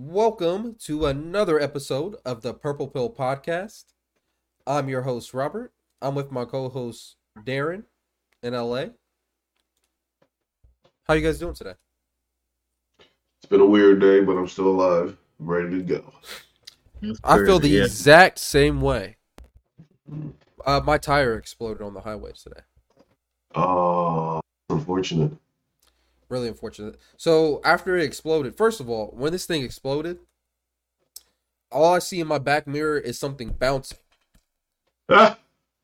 Welcome to another episode of the Purple Pill Podcast. I'm your host, Robert. I'm with my co host, Darren, in LA. How you guys doing today? It's been a weird day, but I'm still alive. I'm ready to go. I feel the Yeah. exact same way. Uh, my tire exploded on the highways today. Oh, unfortunate. Really unfortunate. So after it exploded, first of all, when this thing exploded, all I see in my back mirror is something bouncing. Ah,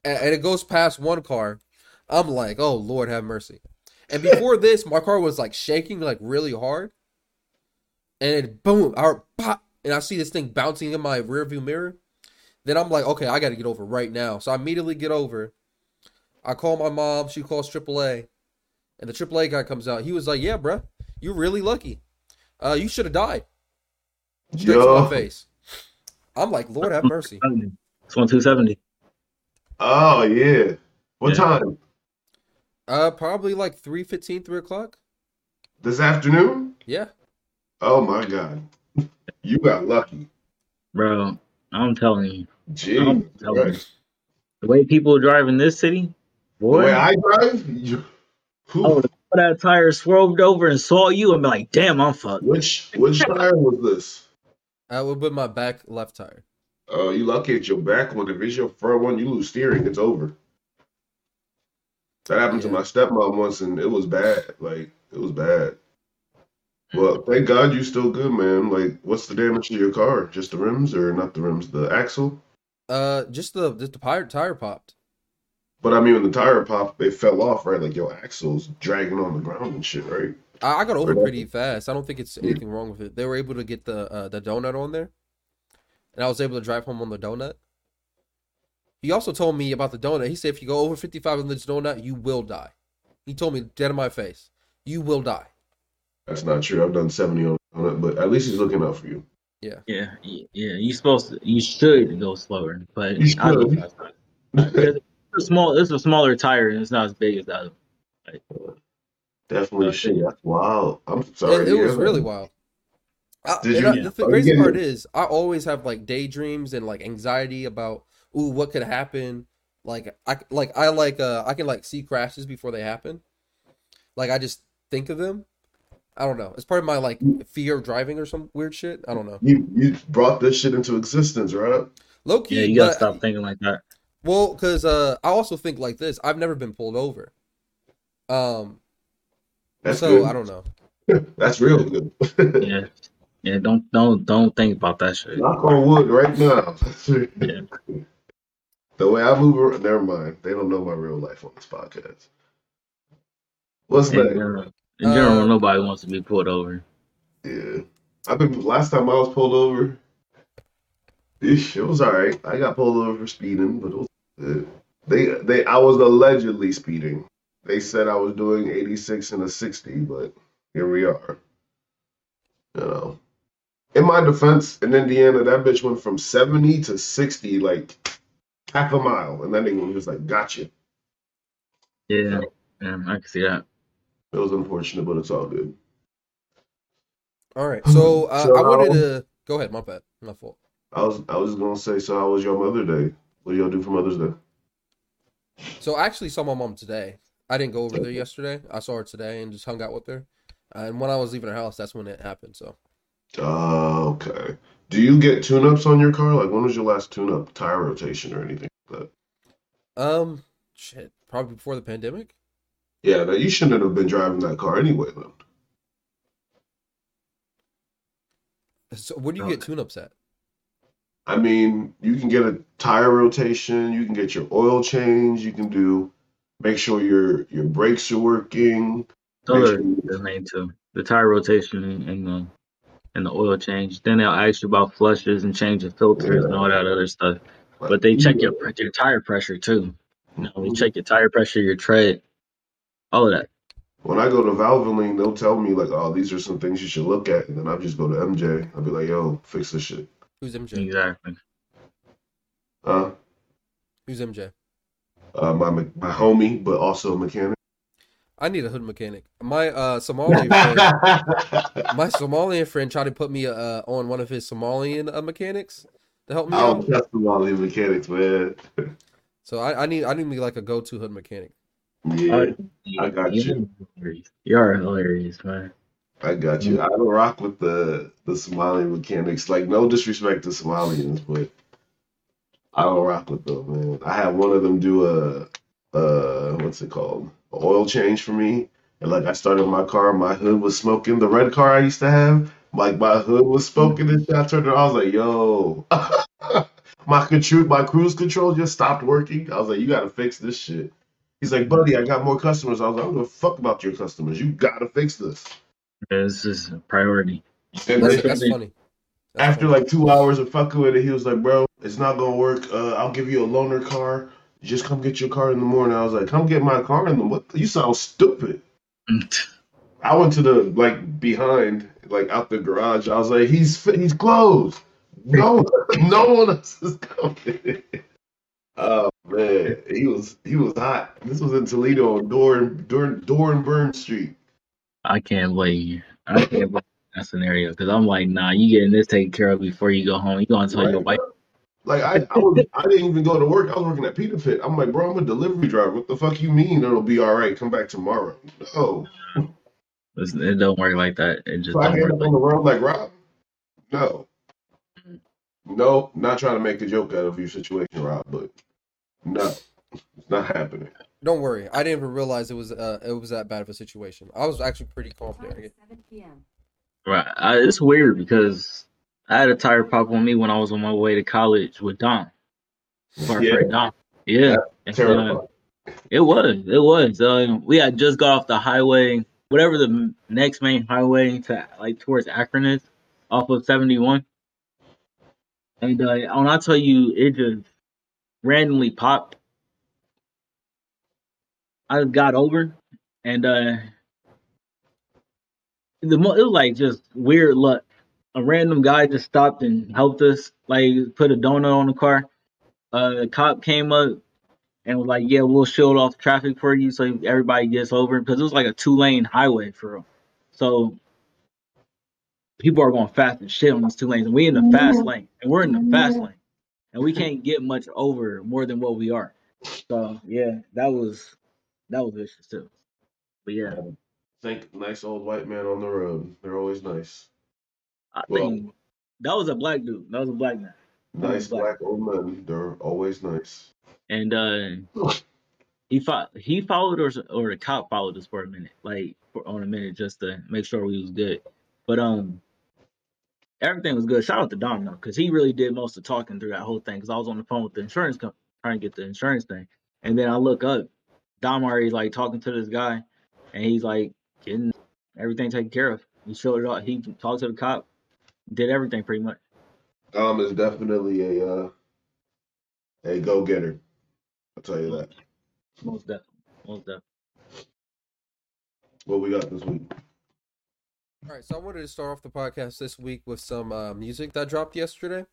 and, and it goes past one car. I'm like, oh Lord, have mercy. And before this, my car was like shaking like really hard, and it boom, or pop, and I see this thing bouncing in my rearview mirror. Then I'm like, okay, I got to get over right now. So I immediately get over. I call my mom. She calls AAA, and the AAA guy comes out. He was like, yeah, bruh, you're really lucky. Uh, you should have died. Straight to my face. I'm like, Lord have mercy. It's one two seventy. oh yeah. What Yeah. time? Uh, probably like 3.15, 3 o'clock. This afternoon? Yeah. Oh my god. You got lucky. Bro, I'm telling you, Gee. Telling you. The way people drive in this city, The boy. way I drive? You, whew. oh, if that tire swerved over and saw you, and be like, damn, I'm fucked. which which tire was this? I would put my back left tire. Oh, you lucky it's your back one. If it's your front one, you lose steering, it's over. That happened to my stepmom once and it was bad. Like it was bad. Well, thank God you're still good, man. Like, what's the damage to your car? Just the rims or not the rims, the axle? Uh, just the just the tire tire popped. But I mean, when the tire popped, it fell off, right? Like your axle's dragging on the ground and shit, right? I, I got over pretty fast. I don't think it's anything wrong with it. They were able to get the uh, the donut on there, and I was able to drive home on the donut. He also told me about the donut. He said if you go over fifty five on this donut, you will die. He told me dead in my face, you will die. That's not true. I've done 70 on on it, but at least he's looking out for you. Yeah, y- yeah. You supposed to, you should go slower, but You should. faster. Because it's a small. It's a smaller tire, and it's not as big as that. Definitely Okay. shit. That's wild. I'm sorry. It, it was really wild. I, Did and you- I- the th- Are you crazy getting- part is, I always have like daydreams and like anxiety about, ooh, what could happen. Like I like I like uh I can like see crashes before they happen. Like I just think of them. I don't know. It's part of my like fear of driving or some weird shit. I don't know. You you brought this shit into existence, right? Low key, Yeah, you gotta but- stop thinking like that. Well, because uh, I also think like this. I've never been pulled over. Um, That's so good. I don't know. That's real good. Yeah, yeah. Don't don't don't think about that shit. Knock on wood right now. Yeah. The way I move around, never mind. They don't know my real life on this podcast. What's In that? general, in general, Uh, nobody wants to be pulled over. Yeah. I've been last time I was pulled over. It was alright. I got pulled over for speeding, but it was good. They they I was allegedly speeding. They said I was doing 86 and a 60, but here we are. You know. In my defense, in Indiana, that bitch went from 70 to 60 like half a mile. And that nigga was just like, gotcha. Yeah, yeah. I can see that. It was unfortunate, but it's all good. All right. So, uh, So I wanted how- to go ahead. My bad. My fault. I was I was gonna say, so how was your Mother Day? What did y'all do for Mother's Day? So I actually saw my mom today. I didn't go over there yesterday. I saw her today and just hung out with her. Uh, and when I was leaving her house, that's when it happened. So Oh, okay. Do you get tune-ups on your car? Like, when was your last tune-up, tire rotation, or anything like that? um, shit, probably before the pandemic. Yeah, that you shouldn't have been driving that car anyway, then. So where do you get tune-ups at? I mean, you can get a tire rotation, you can get your oil change, you can do make sure your your brakes are working. Those are sure- the main two: the tire rotation and the and the oil change. Then they'll ask you about flushes and changing filters and all that other stuff. But they check your your tire pressure too. You know, they mm-hmm. check your tire pressure, your tread, all of that. When I go to Valvoline, they'll tell me like, "Oh, these are some things you should look at," and then I just go to MJ. I'll be like, "Yo, fix this shit." Who's MJ? Exactly. Uh, Who's MJ? uh my my homie, but also a mechanic. I need a hood mechanic. My uh Somalian friend, my Somalian friend tried to put me uh on one of his Somalian uh, mechanics to help me I out. don't trust them all these mechanics, man. So I, I need I need me like a go to hood mechanic. Yeah, I got you. You're hilarious, man. I got you. I don't rock with the the Somali mechanics. Like, no disrespect to Somalians, but I don't rock with them, man. I had one of them do a uh what's it called? A oil change for me. And like I started my car, my hood was smoking. The red car I used to have, like my hood was smoking and shit. I turned around, I was like, yo. my control my cruise control just stopped working. I was like, you gotta fix this shit. He's like, buddy, I got more customers. I was like, I don't give a fuck about your customers. You gotta fix this. This is a priority. And That's, then that's funny. That's after funny. like two hours of fucking with it, he was like, bro, it's not gonna work. Uh, I'll give you a loaner car. Just come get your car in the morning. I was like, come get my car in the what? You sound stupid. I went to the like behind, like out the garage. I was like, he's he's closed. No, no one else is coming. oh man, he was he was hot. This was in Toledo on Dorn Dorn Dorn Burn Street. I can't blame you. I can't blame that scenario because I'm like, nah, you getting this taken care of before you go home. You gonna tell your wife? Like I, I was I didn't even go to work. I was working at Pita Pit. I'm like, bro, I'm a delivery driver. What the fuck you mean it'll be all right? Come back tomorrow. No. Listen, It don't work like that. It just So I don't end work up like on the road like Rob. No. Mm. No, not trying to make a joke out of your situation, Rob, but no. It's not happening. Don't worry. I didn't even realize it was uh it was that bad of a situation. I was actually pretty calm Time 7 p.m. Right. I, it's weird because I had a tire pop on me when I was on my way to college with Dom. Our Yeah. Dom. Yeah. And, uh, it was. It was. Uh, we had just got off the highway, whatever the next main highway to like towards Akron is, off of 71. And uh, when I tell you, it just randomly popped. I got over, and uh, the mo- it was like just weird luck. A random guy just stopped and helped us, like put a donut on the car. Uh, a cop came up and was like, "Yeah, we'll shield off traffic for you so everybody gets over." Because it was like a two lane highway for real. So people are going fast and shit on these two lanes, and we in the fast lane, and we're in the fast lane, and we can't get much over more than what we are. So yeah, that was that was vicious too. But yeah, Think nice old white man on the road. They're always nice. I Well- think that was a black dude. That was a black man. Nice black. black old men. They're always nice. and uh he fo- he followed us or the cop followed us for a minute like for on a minute just to make sure we was good but um everything was good shout out to dom though because he really did most of the talking through that whole thing because i was on the phone with the insurance company trying to get the insurance thing and then i look up dom already like talking to this guy and he's like getting everything taken care of he showed it all he talked to the cop did everything pretty much Dom is definitely a uh, a go getter. I'll tell you that. most definitely most definitely What we got this week? All right, so I wanted to start off the podcast this week with some uh, music that dropped yesterday.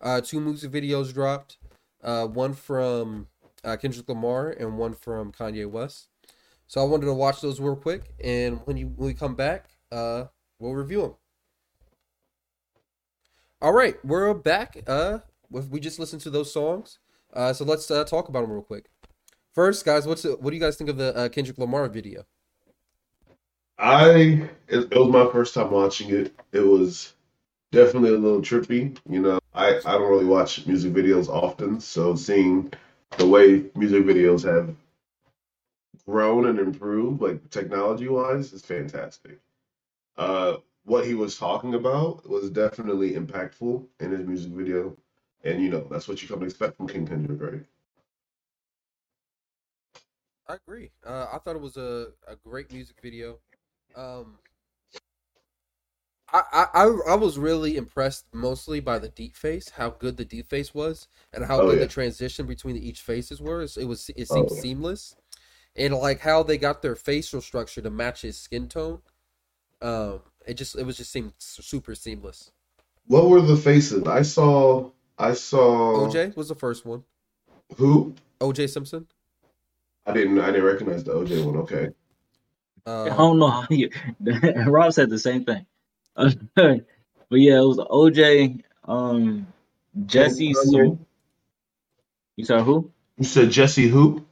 Uh, two music videos dropped. Uh, one from uh, Kendrick Lamar and one from Kanye West. So I wanted to watch those real quick, and when you when we come back, uh, we'll review them. All right, we're back. Uh, we just listened to those songs. Uh, so let's uh, talk about them real quick. First, guys, what's the, what do you guys think of the uh, Kendrick Lamar video? I it, it was my first time watching it. It was definitely a little trippy. You know, I I don't really watch music videos often, so seeing the way music videos have grown and improved, like technology wise, is fantastic. Uh, what he was talking about was definitely impactful in his music video, and you know that's what you come to expect from King Kendrick, right? I agree. Uh, I thought it was a, a great music video. Um, I, I I I was really impressed mostly by the deep fake, how good the deep fake was, and how Oh, good yeah. the transition between each faces were. It was it Oh, seemed yeah. seamless, and like how they got their facial structure to match his skin tone. Um, it just it was just seemed super seamless. What were the faces? I saw. I saw. OJ was the first one. Who? OJ Simpson. I didn't. I didn't recognize the OJ one. Okay. I Uh, don't know how you. Rob said the same thing. but yeah, it was OJ, um, Jesse. Kanye. You saw who? You said Jesse who?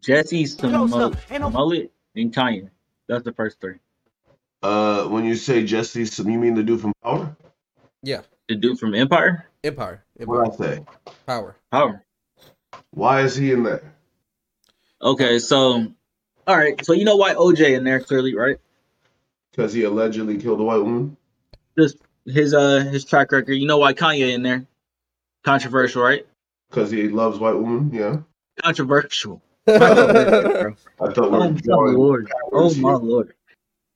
Jesse Smollett, Smollett and Kanye. That's the first three. Uh, when you say Jesse, so you mean the dude from Power? yeah, The dude from Empire, Empire, What Empire, I say? Power. Power. Why is he in there? Okay, so all right, so you know why OJ in there clearly, right? Because he allegedly killed a white woman. Just his uh his track record. You know why Kanye in there? Controversial, right? Because he loves white women. Yeah. Controversial. yeah, Controversial, bro. I thought we Oh my lord. Oh my lord.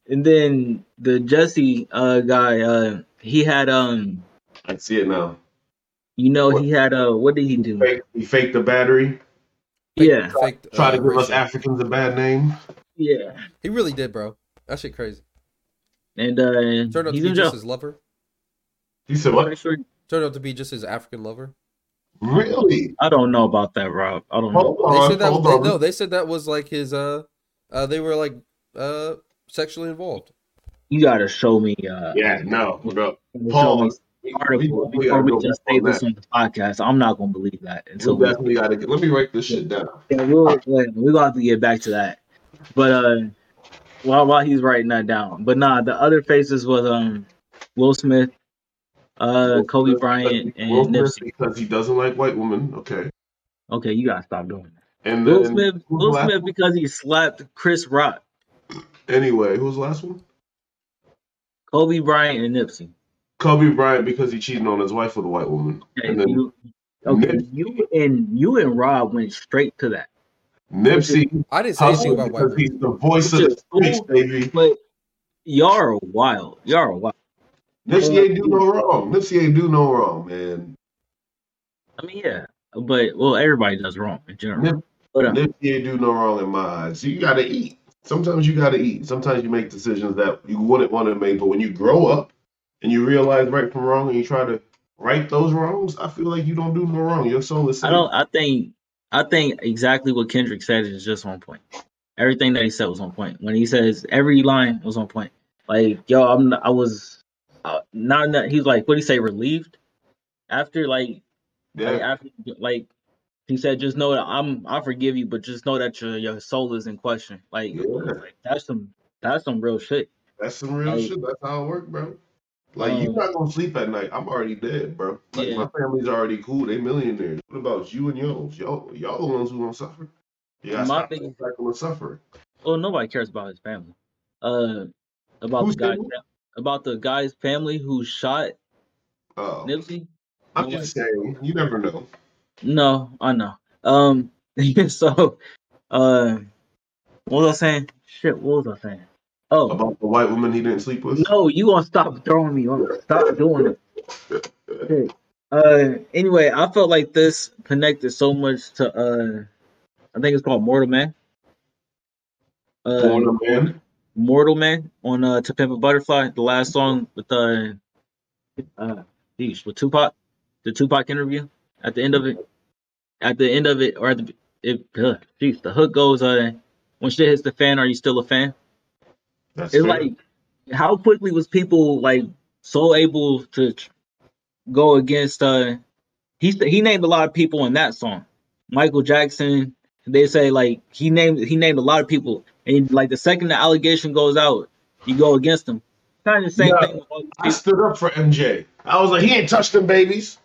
And then the Jesse uh guy, uh he had um I see it now. you know he had uh what did he do? Fake, he faked the battery. Yeah, Fake, Try uh, to give us. Africans a bad name. yeah. He really did, bro. That shit crazy. And uh Turned out to be just his lover. He said, "What? Turned out to be just his African lover. Really? I don't know about that, Rob. I don't know. Hold They said that. hold They, no, they said that was like his. Uh, uh, they were like uh sexually involved. You gotta show me uh Yeah, no, bro. show me Paul, the article we before gotta we just say this that. on the podcast. I'm not gonna believe that until We we definitely got to get. Let me write this shit down. Yeah, we'll, we're gonna have to get back to that. But uh, while while he's writing that down, but nah, the other faces was um Will Smith, uh Kobe Bryant, Will and Smith Nipsey. because he doesn't like white women. Okay. Okay, you gotta stop doing that. And Will Smith, Will Smith one? because he slapped Chris Rock, Anyway, who's the last one? Kobe Bryant, and Nipsey. Kobe Bryant because he cheated on his wife with a white woman. Okay, you, okay, Nip- you and you and Rob went straight to that, Nipsey I didn't say anything about white because he's the voice of the is streets, baby. but y'all are wild. Y'all are wild. Nipsey ain't do no wrong. Nipsey ain't do no wrong, man. I mean, yeah, but well, everybody does wrong in general. Nip, But uh, Nipsey ain't do no wrong in my eyes. You gotta eat. Sometimes you gotta eat. Sometimes you make decisions that you wouldn't want to make, but when you grow up and you realize right from wrong and you try to right those wrongs, I feel like you don't do no wrong. Your soul is I don't. I think. I think exactly what Kendrick said is just on point. Everything that he said was on point. When he says every line was on point. Like yo, I'm. I was. Uh, not that he's like. What do you say? Relieved. After like, like Yeah, after like he said, just know that I'm. I forgive you, but just know that your your soul is in question. Like, Yeah. like, that's some. That's some real shit. that's some real Like- shit. That's how it works, bro. Like you're Um, not gonna sleep at night. I'm already dead, bro. Like Yeah. my family's already cool. They millionaires. What about you and yours? Y'all, y'all the ones who gonna suffer. Yeah, My thing- the cycle of suffering. Well, nobody cares about his family. Uh, about Who's the guy. family? About the guy's family who shot Oh, Nipsey. I'm just saying. You never know. No, I know. Um, so, uh, what was I saying? Shit, what was I saying? Oh, About the white woman he didn't sleep with. no, you gonna stop throwing me off? Stop doing it. Uh, anyway, I felt like this connected so much to uh, I think it's called Mortal Man. Uh, Florida man. Mortal Man on uh To Pimp a Butterfly, the last song with uh uh geez, with Tupac, the Tupac interview at the end of it. At the end of it, or at the it uh, geez, the hook goes uh when shit hits the fan, are you still a fan? That's It's fair. like how quickly was people like so able to tr- go against uh he he named a lot of people in that song. Michael Jackson, they say like he named he named a lot of people and like the second the allegation goes out, you go against them. Kind of the same Yeah. thing with I stood up for MJ. I was like, he ain't touched them babies.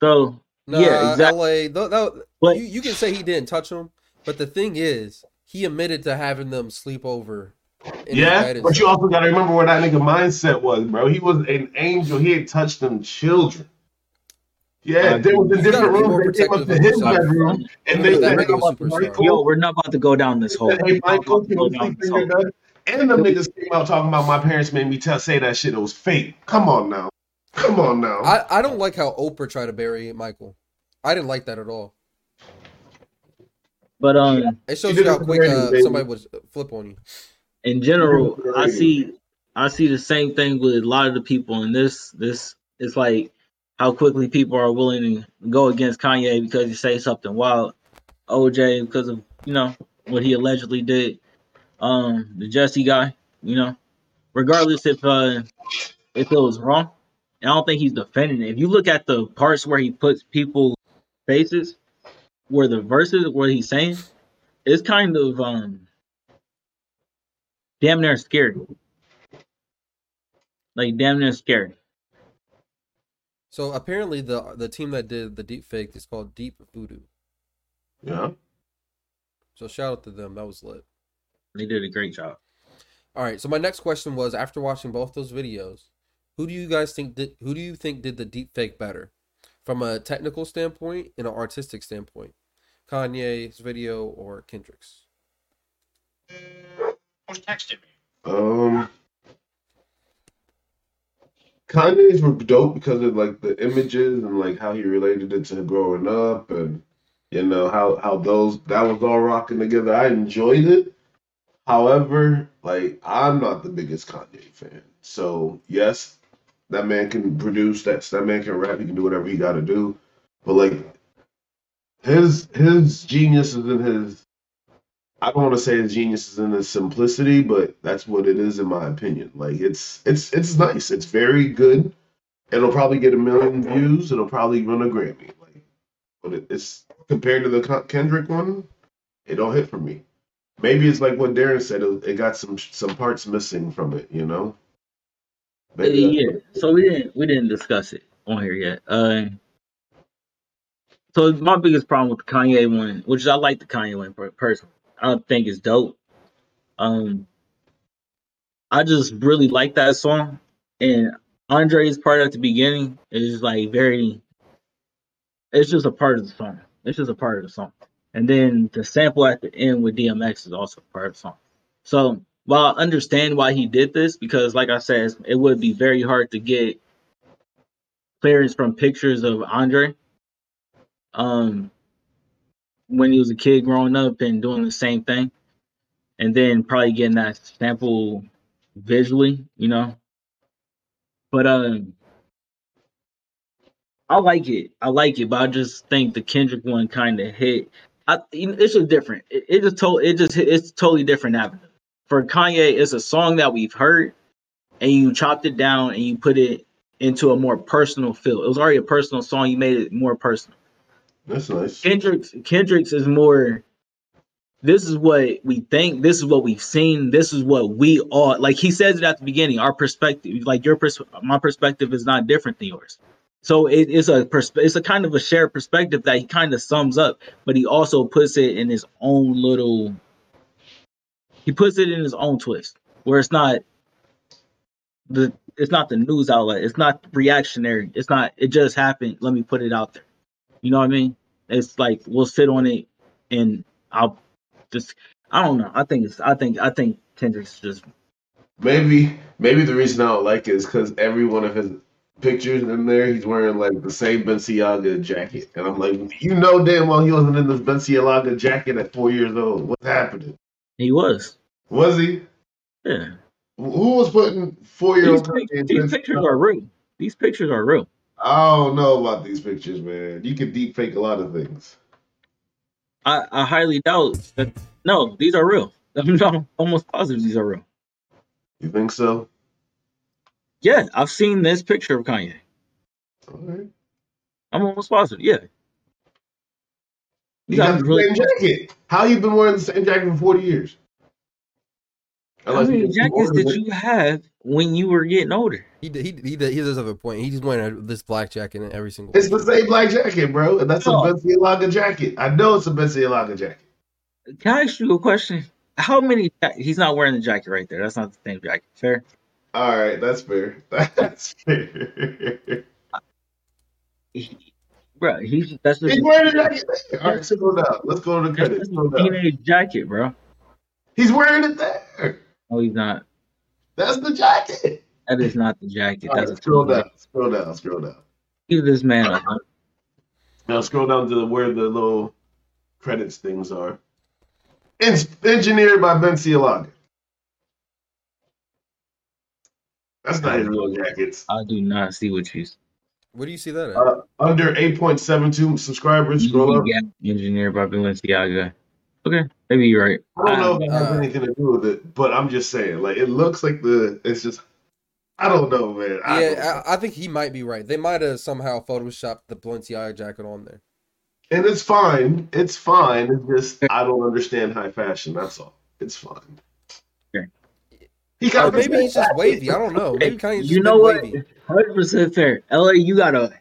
So Nah, yeah, exactly. LA. Th- that, But you, you can say he didn't touch them, but the thing is, he admitted to having them sleep over. In Yeah, but you also got to remember where that nigga mindset was, bro. He was an angel. He ain't touched them children. Yeah, Uh, there was in different be more rooms. They came up to of his yourself. bedroom and they said, nigga "Hey, was about superstar. Michael, yo, we're not about to go down this hole. hey, Michael, about to can you down sleep this in your hole. bed?" And them niggas came out talking about my parents made me tell say that shit. It was fake. Come on now, come on now. I, I don't like how Oprah tried to bury Michael. I didn't like that at all. But um, It shows you how quick uh, somebody would flip on you. In general, I see I see the same thing with a lot of the people in this this it's like how quickly people are willing to go against Kanye because he say something wild. OJ because of you know what he allegedly did. um, the Jesse guy. You know, regardless if uh if it was wrong, and I don't think he's defending it. If you look at the parts where he puts people faces, where the verses where he's saying, it's kind of um damn near scared. Like damn near scared. So apparently the the team that did the deep fake is called Deep Voodoo. Yeah. So shout out to them. That was lit. They did a great job. All right. So my next question was: After watching both those videos, who do you guys think did? Who do you think did the deep fake better, from a technical standpoint and an artistic standpoint? Kanye's video or Kendrick's? Who's texted me? Um, Kanye's were dope because of like the images and like how he related it to growing up and you know how how those that was all rocking together. I enjoyed it. However, like I'm not the biggest Kanye fan. So yes, that man can produce. That that man can rap. He can do whatever he got to do. But like his his genius is in his. I don't want to say his genius is in the simplicity, but that's what it is in my opinion. Like it's it's it's nice. It's very good. It'll probably get a million views. It'll probably run a Grammy. Like, but it, it's compared to the Kendrick one, it don't hit for me. Maybe it's like what Darren said. It, it got some some parts missing from it. You know. Maybe yeah. So we didn't we didn't discuss it on here yet. Uh, so my biggest problem with the Kanye one, which I like the Kanye one per- personally, I think it's dope. Um, I just really like that song, and Andre's part at the beginning is like very. It's just a part of the song. It's just a part of the song, and then the sample at the end with DMX is also part of the song. So while I understand why he did this, because like I said, it would be very hard to get clearance from pictures of Andre. Um, when he was a kid growing up and doing the same thing, and then probably getting that sample visually, you know. But um, I like it. I like it, but I just think the Kendrick one kind of hit. I, it's just different. It, it just told. It just it's totally different avenue. For Kanye, it's a song that we've heard, and you chopped it down and you put it into a more personal feel. It was already a personal song. You made it more personal. That's nice. Kendrick's Kendrick's is more. This is what we think. This is what we've seen. This is what we are. like. He says it at the beginning. Our perspective, like your pers- my perspective, is not different than yours. So it, it's a persp- it's a kind of a shared perspective that he kind of sums up, but he also puts it in his own little. He puts it in his own twist, where it's not the it's not the news outlet. It's not reactionary. It's not. It just happened. Let me put it out there. You know what I mean? It's like we'll sit on it, and I'll just. I don't know. I think it's. I think. I think Kendrick's just. Maybe maybe the reason I don't like it is because every one of his pictures in there, he's wearing like the same Balenciaga jacket, and I'm like, you know damn well he wasn't in this Balenciaga jacket at four years old. What's happening? He was. Was he? Yeah. Who was putting four year These, old? pic- these pictures are real. These pictures are real. I don't know about these pictures, man. You can deep fake a lot of things. I, I highly doubt that. No, these are real. I'm almost positive these are real. You think so? Yeah, I've seen this picture of Kanye. All right. I'm almost positive. Yeah. You You got got the really- same jacket. How you been wearing the same jacket for forty years? How Unless many jackets did you have when you were getting older? He d- he d- he d- he does have a point. He's wearing this black jacket in every single. It's the same black jacket, bro. And that's a No. Balenciaga jacket. I know it's a Balenciaga jacket. Can I ask you a question? How many? He's not wearing the jacket right there. That's not the same jacket. Fair. All right, that's fair. That's fair. He, bro, he's that's just, He's wearing a jacket. All right, scroll down. Let's go to the that's credits. just a down. teenage jacket, bro. He's wearing it there. No, he's not. That's the jacket. That is not the jacket. All That's right, scroll teenage- down. Scroll down. Scroll down. Give this man a Now scroll down to where the little credits things are. En- engineered by Balenciaga. That's not his real jackets. I do not see what you. Where do you see that at? Uh, under 8.72 subscribers, scroll up. Engineered by Balenciaga. Okay, maybe you're right. I don't know if it has Uh, anything to do with it, but I'm just saying, like, it looks like the. It's just. I don't know, man. I don't know. Yeah, I, I think he might be right. They might have somehow photoshopped the Balenciaga jacket on there. and it's fine. It's fine. It's just I don't understand high fashion. That's all. It's fine. Okay. He Or got maybe he's just wavy. I don't know. Maybe Kanye's just you know what? wavy. Hundred percent fair. LA, you got a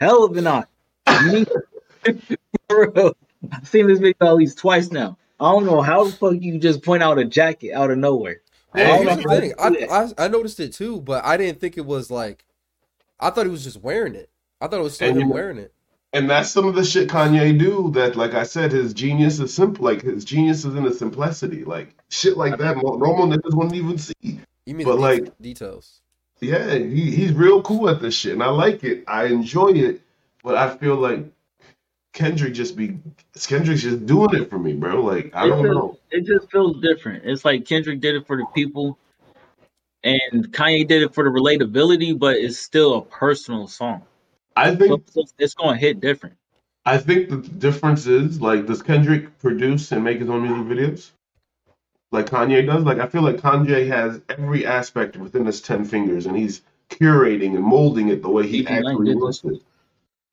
hell of an eye. You For real. I've seen this video at least twice now. I don't know how the fuck you just point out a jacket out of nowhere. I don't know thing. I. I I noticed it too, but I didn't think it was like. I thought he was just wearing it. I thought it was still him wearing it. And that's some of the shit Kanye do. That, like I said, his genius is simple. Like his genius is in the simplicity. Like shit like that, mo- normal niggas wouldn't even see. You mean But, the like- details? Yeah, he, he's real cool at this shit, and I like it. I enjoy it, but I feel like Kendrick just be Kendrick's just doing it for me, bro. Like I It don't feels- know. It just feels different. It's like Kendrick did it for the people, and Kanye did it for the relatability, but it's still a personal song. I think it's, it's going to hit different. I think the difference is like, does Kendrick produce and make his own music videos? Like Kanye does? Like I feel like Kanye has every aspect within his ten fingers, and he's curating and molding it the way he He actually wants it.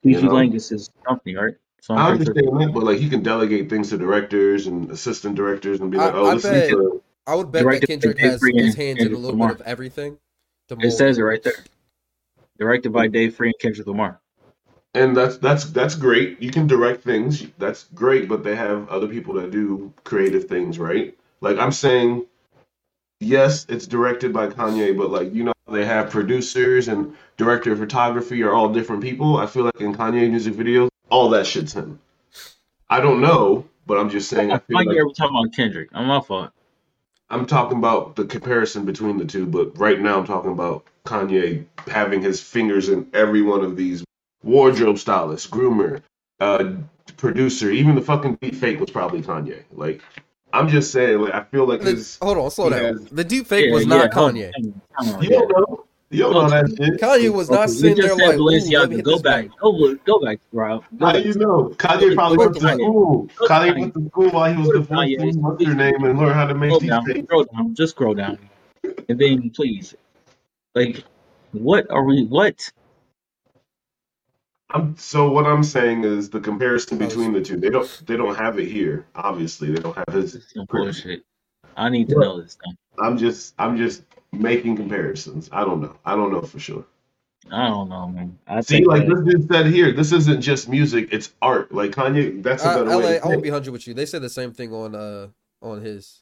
PG You know? Lang is his company, right? So I I'm pretty sure. understand that, but like he can delegate things to directors and assistant directors and be I- like, "Oh, I this bet- is the I would bet that Kendrick has his and hands in a little Lamar. bit of everything. to It says it right there. Directed by Dave Free and Kendrick Lamar. And that's that's that's great. You can direct things. That's great, but they have other people that do creative things, right? Like I'm saying, yes, it's directed by Kanye, but like you know, they have producers and director of photography are all different people. I feel like in Kanye music videos, all that shit's him. I don't know, but I'm just saying. I feel Kanye like ever talking about Kendrick? I'm my fault. I'm talking about the comparison between the two, but right now I'm talking about Kanye having his fingers in every one of these wardrobe stylist, groomer, uh, producer, even the fucking deep fake was probably Kanye. Like, I'm just saying, like, I feel like The- his. hold on, slow down. has- The deep fake Yeah, was not hold Kanye. on, hold on, You yeah. don't know. You don't know oh, that shit. Kanye was not Okay, sitting there like, said let me Balenciaga. hit Go this back. Go. Go back, bro. Go How back. you know? Kanye probably went to school. Kanye Kanye. went to school while he was Look divorcing what's her name and learned how to make these things. Scroll down. Just scroll down, and then please, like, what are we? What? I'm, so what I'm saying is the comparison oh, between the two. They don't. They don't have it here. Obviously, they don't have his This some bullshit. I need to What? know this thing. I'm just I'm just making comparisons. I don't know. I don't know for sure. I don't know, man. I See, think like that- this dude said here, this isn't just music, it's art. Like Kanye, that's a better LA, way I to won't be hundred with you. They said the same thing on uh on his.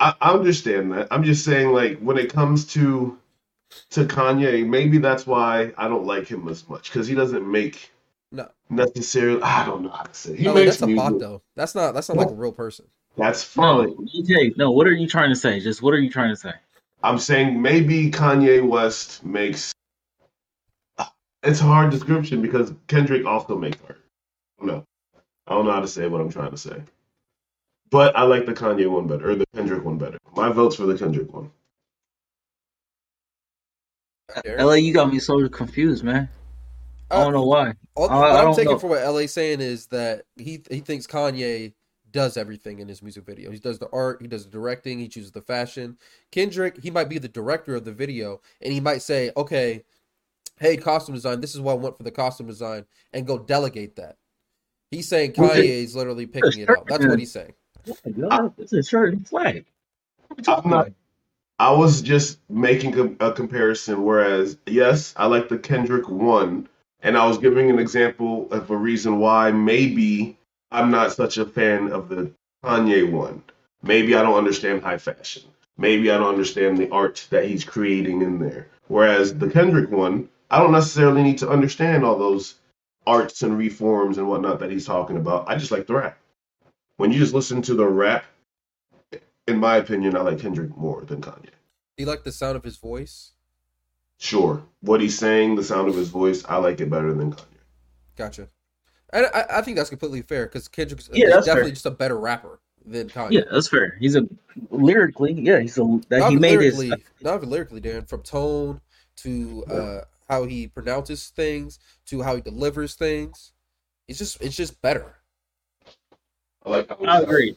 I, I understand that. I'm just saying, like, when it comes to to Kanye, maybe that's why I don't like him as much. Because he doesn't make No, necessarily I don't know how to say. He LA, makes that's a music. bot though. That's not that's not like a real person. That's no, fine. DJ. No, what are you trying to say? Just what are you trying to say? I'm saying maybe Kanye West makes it's a hard description because Kendrick also makes art. No. I don't know how to say what I'm trying to say. But I like the Kanye one better, or the Kendrick one better. My vote's for the Kendrick one. LA, you got me so confused, man. I Uh, don't know why. All, I- what I I'm taking know. for what LA saying is that he he thinks Kanye does everything in his music video. He does the art, he does the directing, he chooses the fashion. Kendrick, he might be the director of the video, and he might say, "Okay, hey, costume design, this is what I want for the costume design," and go delegate that. He's saying Kanye's literally picking it out. That's what he's saying. Oh it's a shirt and flag. What are you talking I'm not- I was just making a, a comparison. Whereas, yes, I like the Kendrick one, and I was giving an example of a reason why maybe I'm not such a fan of the Kanye one. Maybe I don't understand high fashion. Maybe I don't understand the art that he's creating in there. Whereas the Kendrick one, I don't necessarily need to understand all those arts and reforms and whatnot that he's talking about. I just like the rap. When you just listen to the rap, in my opinion, I like Kendrick more than Kanye. Do you like the sound of his voice? Sure. What he's saying, the sound of his voice, I like it better than Kanye. Gotcha. And I, I think that's completely fair because Kendrick's Yeah, is that's definitely fair. just a better rapper than Kanye. Yeah, that's fair. He's a lyrically, yeah, he's a that not he made his. not even lyrically, Darren. From tone to uh, how he pronounces things to how he delivers things, it's just it's just better. I like I agree.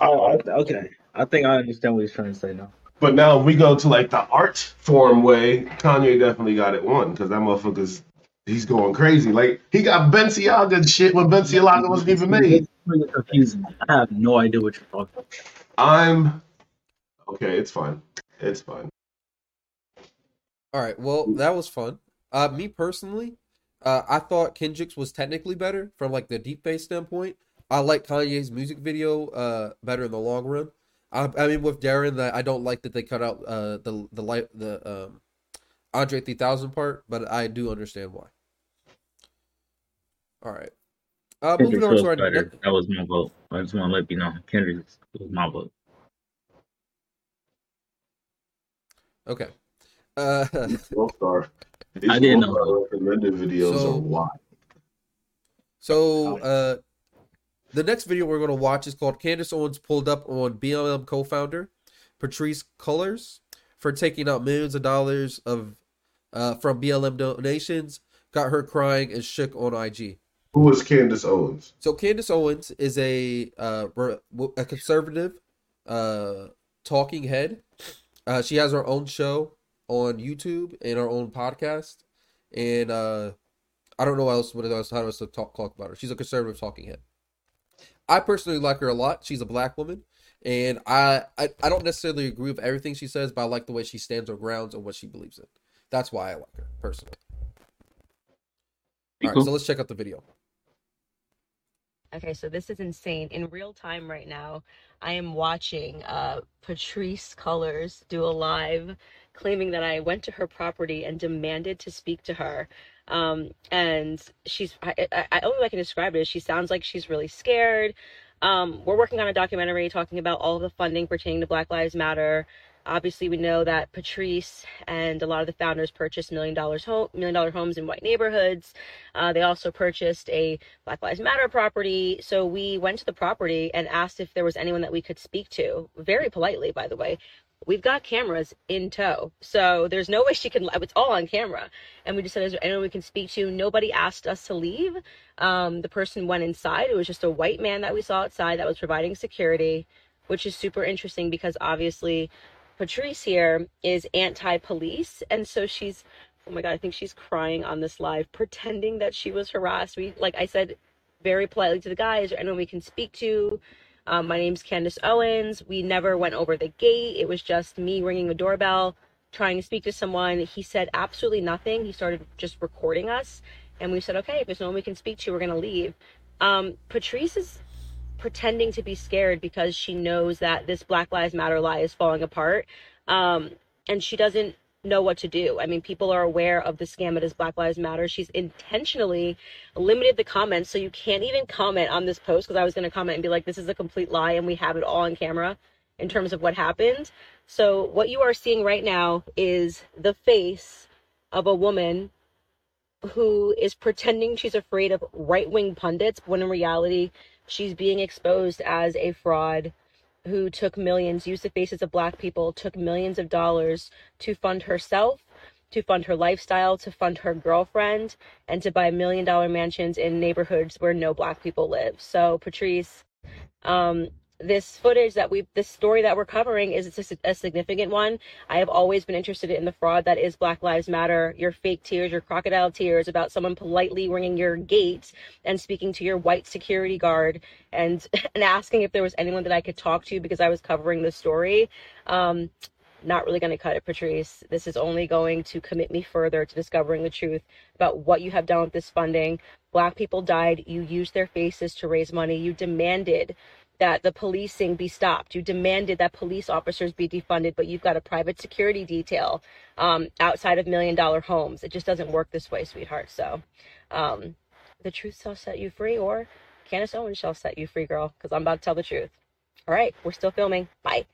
Oh, I- okay. I think I understand what he's trying to say now. But now if we go to like the art form way, Kanye definitely got it one because that motherfucker's he's going crazy. Like he got Balenciaga shit when Balenciaga wasn't even made. Confusing. I have no idea what you're talking about. I'm okay. It's fine. It's fine. All right. Well, that was fun. Uh, me personally, uh, I thought Kendrick's was technically better from like the deep fake standpoint. I like Kanye's music video uh better in the long run. I, I mean, with Darren, that I don't like that they cut out uh the the light the um Andre 3000 part, but I do understand why. All right. Uh, moving on was to our better. That was my vote. I just want to let you know. Kendrick's was my vote. okay. Uh, World Star. His I didn't World know. Recommended videos So- are wild. So uh the next video we're gonna watch is called Candace Owens pulled up on BLM co-founder Patrisse Cullors for taking out millions of dollars of uh from BLM donations, got her crying and shook on IG. Who is Candace Owens? So Candace Owens is a uh a conservative uh talking head. Uh she has her own show on YouTube and her own podcast. And uh I don't know what else what else how else to talk, talk about her. She's a conservative talking head. I personally like her a lot. She's a black woman, and I, I I don't necessarily agree with everything she says, but I like the way she stands her grounds and what she believes in. That's why I like her personally. All right, cool. so let's check out the video. Okay, so this is insane. In real time right now, I am watching uh, Patrisse Cullors do a live claiming that I went to her property and demanded to speak to her. Um, and she's, I, I, I only way I can describe it is she sounds like she's really scared. Um, we're working on a documentary talking about all the funding pertaining to Black Lives Matter. Obviously, we know that Patrisse and a lot of the founders purchased million dollars home, million dollar homes in white neighborhoods. Uh, they also purchased a Black Lives Matter property. So we went to the property and asked if there was anyone that we could speak to, very politely, by the way. We've got cameras in tow, so there's no way she can. It's all on camera, and we just said, "Is there anyone we can speak to?" Nobody asked us to leave. Um, the person went inside. It was just a white man that we saw outside that was providing security, which is super interesting because obviously Patrisse here is anti-police, and so she's oh my god, I think she's crying on this live, pretending that she was harassed. We like I said very politely to the guys, anyone we can speak to? Um, my name's Candace Owens. We never went over the gate. It was just me ringing the doorbell, trying to speak to someone. He said absolutely nothing. He started just recording us, and we said, okay, if there's no one we can speak to, we're gonna leave. Um, Patrisse is pretending to be scared because she knows that this Black Lives Matter lie is falling apart. Um, and she doesn't know what to do. I mean, people are aware of the scam that is Black Lives Matter. She's intentionally limited the comments so you can't even comment on this post because I was going to comment and be like, this is a complete lie and we have it all on camera in terms of what happened. So, what you are seeing right now is the face of a woman who is pretending she's afraid of right wing pundits when in reality, she's being exposed as a fraud who took millions, used the faces of black people, took millions of dollars to fund herself, to fund her lifestyle, to fund her girlfriend, and to buy million dollar mansions in neighborhoods where no black people live. So, Patrisse, um, this footage that we, this story that we're covering is a, a significant one. I have always been interested in the fraud that is Black Lives Matter. Your fake tears, your crocodile tears about someone politely ringing your gate and speaking to your white security guard and and asking if there was anyone that I could talk to because I was covering the story. Um, not really going to cut it, Patrisse. This is only going to commit me further to discovering the truth about what you have done with this funding. Black people died. You used their faces to raise money. You demanded that the policing be stopped. You demanded that police officers be defunded, but you've got a private security detail um, outside of million dollar homes. It just doesn't work this way, sweetheart. So um, the truth shall set you free, or Candace Owens shall set you free, girl, because I'm about to tell the truth. All right, we're still filming. Bye.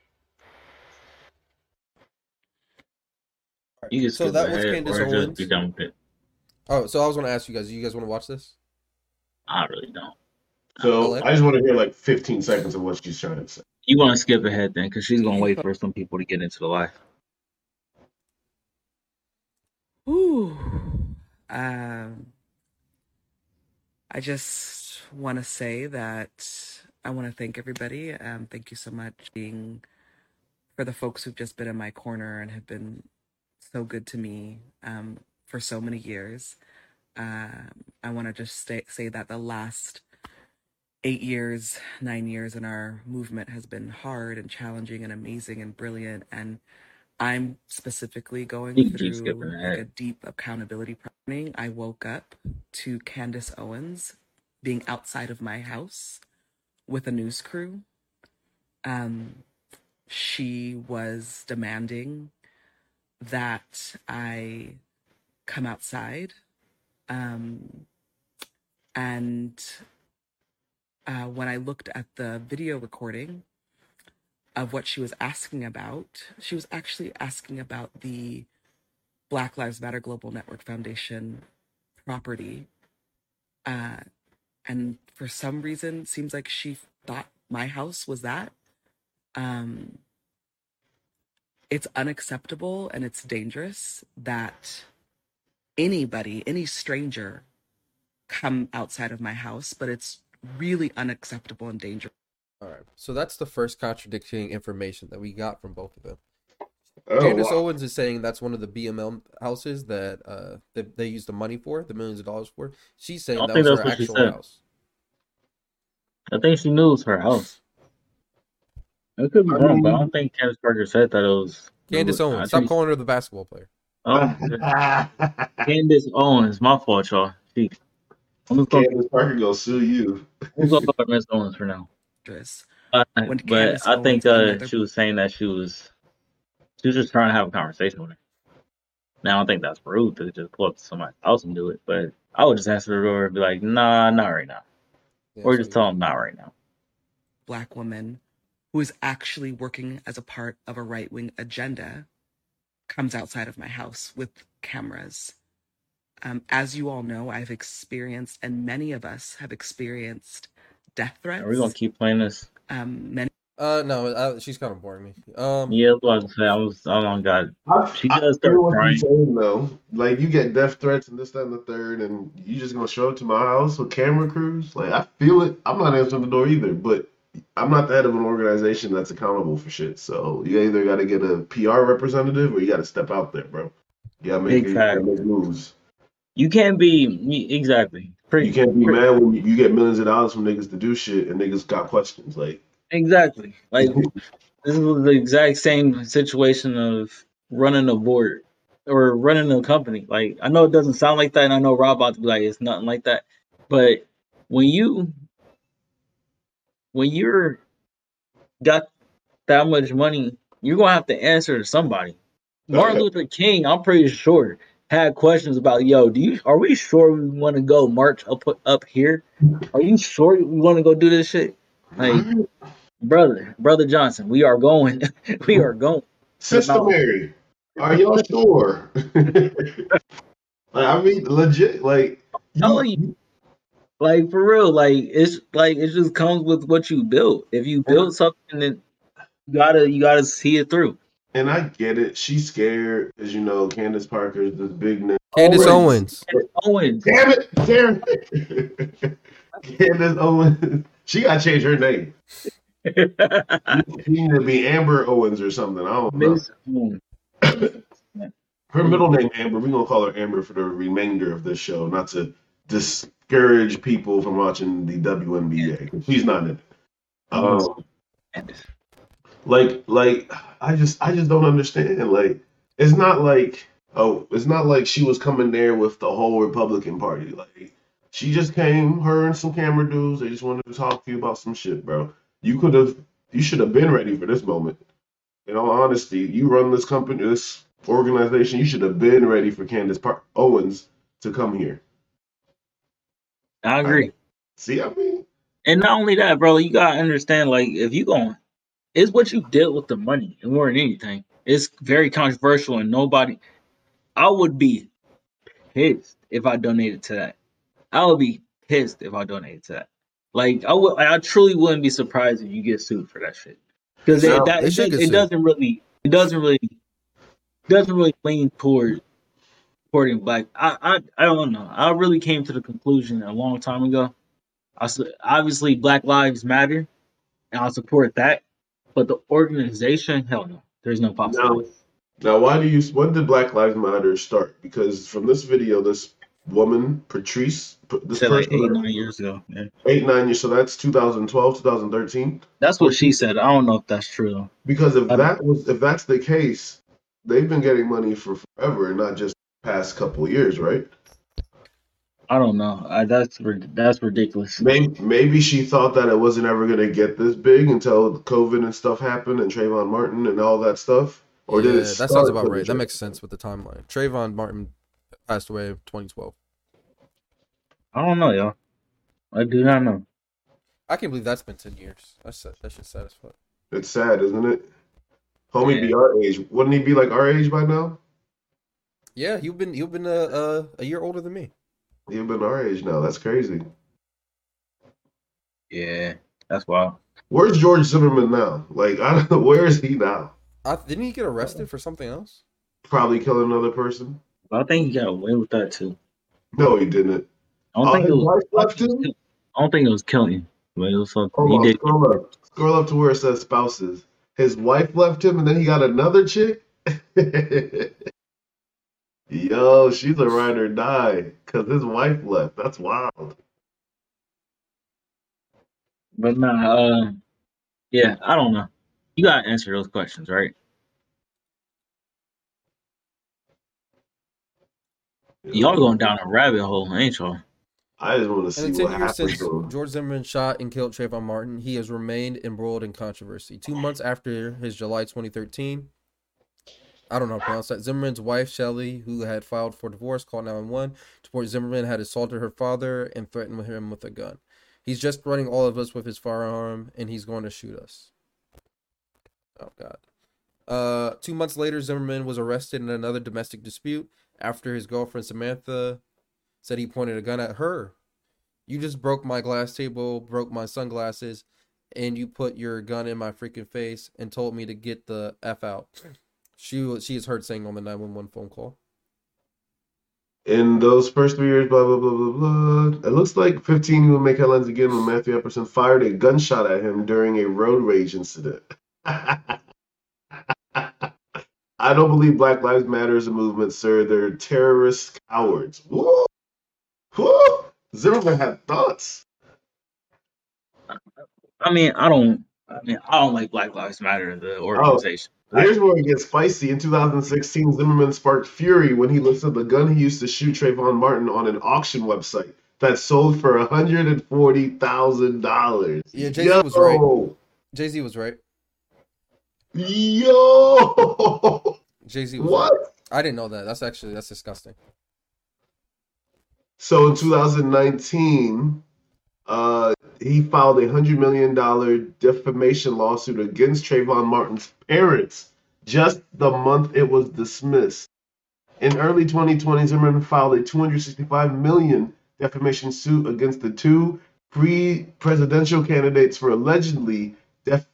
You can So that was Candace Owens. be done with it. Oh, so I was going to ask you guys. Do you guys want to watch this? I really don't. So Hello? I just want to hear like 15 seconds of what she's trying to say. You want to skip ahead then, because she's gonna wait for some people to get into the live. Ooh. Um, I just want to say that I want to thank everybody. Um, thank you so much being for the folks who've just been in my corner and have been so good to me um, for so many years. Um, I want to just say, say that the last eight years, nine years in our movement has been hard and challenging and amazing and brilliant. And I'm specifically going You can keep skipping through like a deep accountability planning. I woke up to Candace Owens being outside of my house with a news crew. Um, she was demanding that I come outside. Um, and uh, when I looked at the video recording of what she was asking about, she was actually asking about the Black Lives Matter Global Network Foundation property. Uh, and for some reason, seems like she thought my house was that. Um, it's unacceptable and it's dangerous that anybody, any stranger, come outside of my house, but it's really unacceptable and dangerous. All right. So that's the first contradicting information that we got from both of them. Oh, Candace wow. Owens is saying that's one of the BML houses that uh that they used the money for, the millions of dollars for. She's saying that was that's her actual house. I think she knew it was her house. I could be wrong, but I don't think Candace Parker said that it was. Candace I Owens. Stop think- calling her the basketball player. Oh, Candace Owens. My fault, y'all. She, I'm just gonna, Candace Parker gonna sue you. I'm just gonna call her Miss Owens for now. Uh, but Candace I think uh, another- she was saying that she was she was just trying to have a conversation with her. Now I don't think that's rude to just pull up to somebody else and do it, but I would just ask the door and be like, "Nah, not right now," Yeah, or so just tell them not right now. black woman who is actually working as a part of a right wing agenda comes outside of my house with cameras. Um, as you all know, I've experienced, and many of us have experienced death threats. Are we gonna keep playing this? um, many Uh no, uh, she's kind of boring me. Um Yeah, that's what I was saying. I was, oh my god, She I does hear start what crying. saying though. Like you get death threats and this, that, and the third, and you just gonna show up to my house with camera crews. Like I feel it. I'm not answering the door either, but I'm not the head of an organization that's accountable for shit. So you either got to get a PR representative or you got to step out there, bro. You gotta make, Big you gotta make moves. You can't be exactly. Pretty, You can't be pretty- mad when you get millions of dollars from niggas to do shit and niggas got questions. Like Exactly. Like this was the exact same situation of running a board or running a company. Like I know it doesn't sound like that, and I know Rob about to be like it's nothing like that. But when you when you're got that much money, you're gonna have to answer to somebody. Martin Luther King, I'm pretty sure, had questions about, yo, do you are we sure we want to go march up up here? Are you sure we want to go do this shit? Like brother, brother Johnson, we are going. we are going. Sister Mary, are y'all sure? like I mean, legit. Like telling you. Like for real, like it's like it just comes with what you built. If you build something, then you gotta you gotta see it through. And I get it. She's scared, as you know. Candace Parker is this big name. Candace Owens. Owens. Owens, Damn it, damn it. Candace Owens. She got to change her name. She need to be Amber Owens or something. I don't know. Miss Her middle name Amber. We're gonna call her Amber for the remainder of this show, not to discourage people from watching the WNBA. 'cause She's not in it. Um, like like I just I just don't understand. Like it's not like oh it's not like she was coming there with the whole Republican Party. Like she just came, her and some camera dudes. They just wanted to talk to you about some shit, bro. You could have you should have been ready for this moment. In all honesty, you run this company, this organization. You should have been ready for Candace Par- Owens to come here. I agree. See, I mean, And not only that, bro, you gotta understand, like, if you going, it's what you did with the money and more than anything. It's very controversial, and nobody. I would be pissed if I donated to that. I would be pissed if I donated to that. Like, I would, I truly wouldn't be surprised if you get sued for that shit, because No, it, that, it, it doesn't really, it doesn't really, doesn't really lean toward supporting black. I, I, I don't know. I really came to the conclusion a long time ago I obviously Black Lives Matter, and I'll support that. But the organization, hell no, there's no Now, possibility. now, why do you? When did Black Lives Matter start? Because from this video, this woman, Patrisse, this Said like person, eight, nine years ago. Yeah. eight, nine years. So that's 2012, 2013. That's what she said. I don't know if that's true though. Because if that was, if that's the case, they've been getting money for forever, and not just past couple years, right? I don't know. I, that's that's ridiculous. Maybe, maybe she thought that it wasn't ever going to get this big until COVID and stuff happened and Trayvon Martin and all that stuff. Or did it that sounds about right. the That makes sense with the timeline. Trayvon Martin passed away in 2012. I don't know, y'all. I do not know. I can't believe that's been 10 years. That's sad. That shit's sad as fuck. It's sad, isn't it? Homie be our age. Wouldn't he be like our age by now? Yeah, you've been you've been uh, uh, a year older than me. He'd been our age now. That's crazy. Yeah, that's wild. Where's George Zimmerman now? Like, I don't know. Where is he now? I, didn't he get arrested for something else? Probably killing another person. I think he got away with that too. No, he didn't. I don't Oh, think it his was. wife left him? I don't think it was killing, but it was something Hold he on, did. scroll up. Scroll up to where it says spouses. His wife left him and then he got another chick? Yo, she's a ride or die because his wife left. That's wild. But nah, uh, yeah, I don't know. You gotta answer those questions, right? Y'all going down a rabbit hole, ain't y'all? I just want to see In the what 10 years happens since to. George Zimmerman shot and killed Trayvon Martin, he has remained embroiled in controversy. Two months after his July 2013, I don't know how to pronounce that, Zimmerman's wife, Shelley, who had filed for divorce, called 911 to report Zimmerman had assaulted her father and threatened him with a gun. He's just threatening all of us with his firearm, and he's going to shoot us. Oh, God. Uh, two months later, Zimmerman was arrested in another domestic dispute after his girlfriend Samantha said he pointed a gun at her. You just broke my glass table, broke my sunglasses, and you put your gun in my freaking face and told me to get the f out. She was she is heard saying on the nine one one phone call. In those first three years, blah, blah, blah, blah, blah. It looks like 15 will make headlines again when Matthew Epperson fired a gunshot at him during a road rage incident. I don't believe Black Lives Matter is a movement, sir. They're terrorist cowards. Woo! Woo! Zimmerman had thoughts. I mean, I don't. I mean, I don't like Black Lives Matter, the oh. organization. Here's where it gets spicy. In 2016, Zimmerman sparked fury when he listed the gun he used to shoot Trayvon Martin on an auction website that sold for $140,000. Yeah, Jay-Z was right. Jay Z was right. Yo! Jay Z was What? right. I didn't know that. That's actually that's disgusting. So in 2019, uh, he filed a $100 million defamation lawsuit against Trayvon Martin's parents just the month it was dismissed. In early 2020, Zimmerman filed a 265 million defamation suit against the two pre-presidential candidates for allegedly def-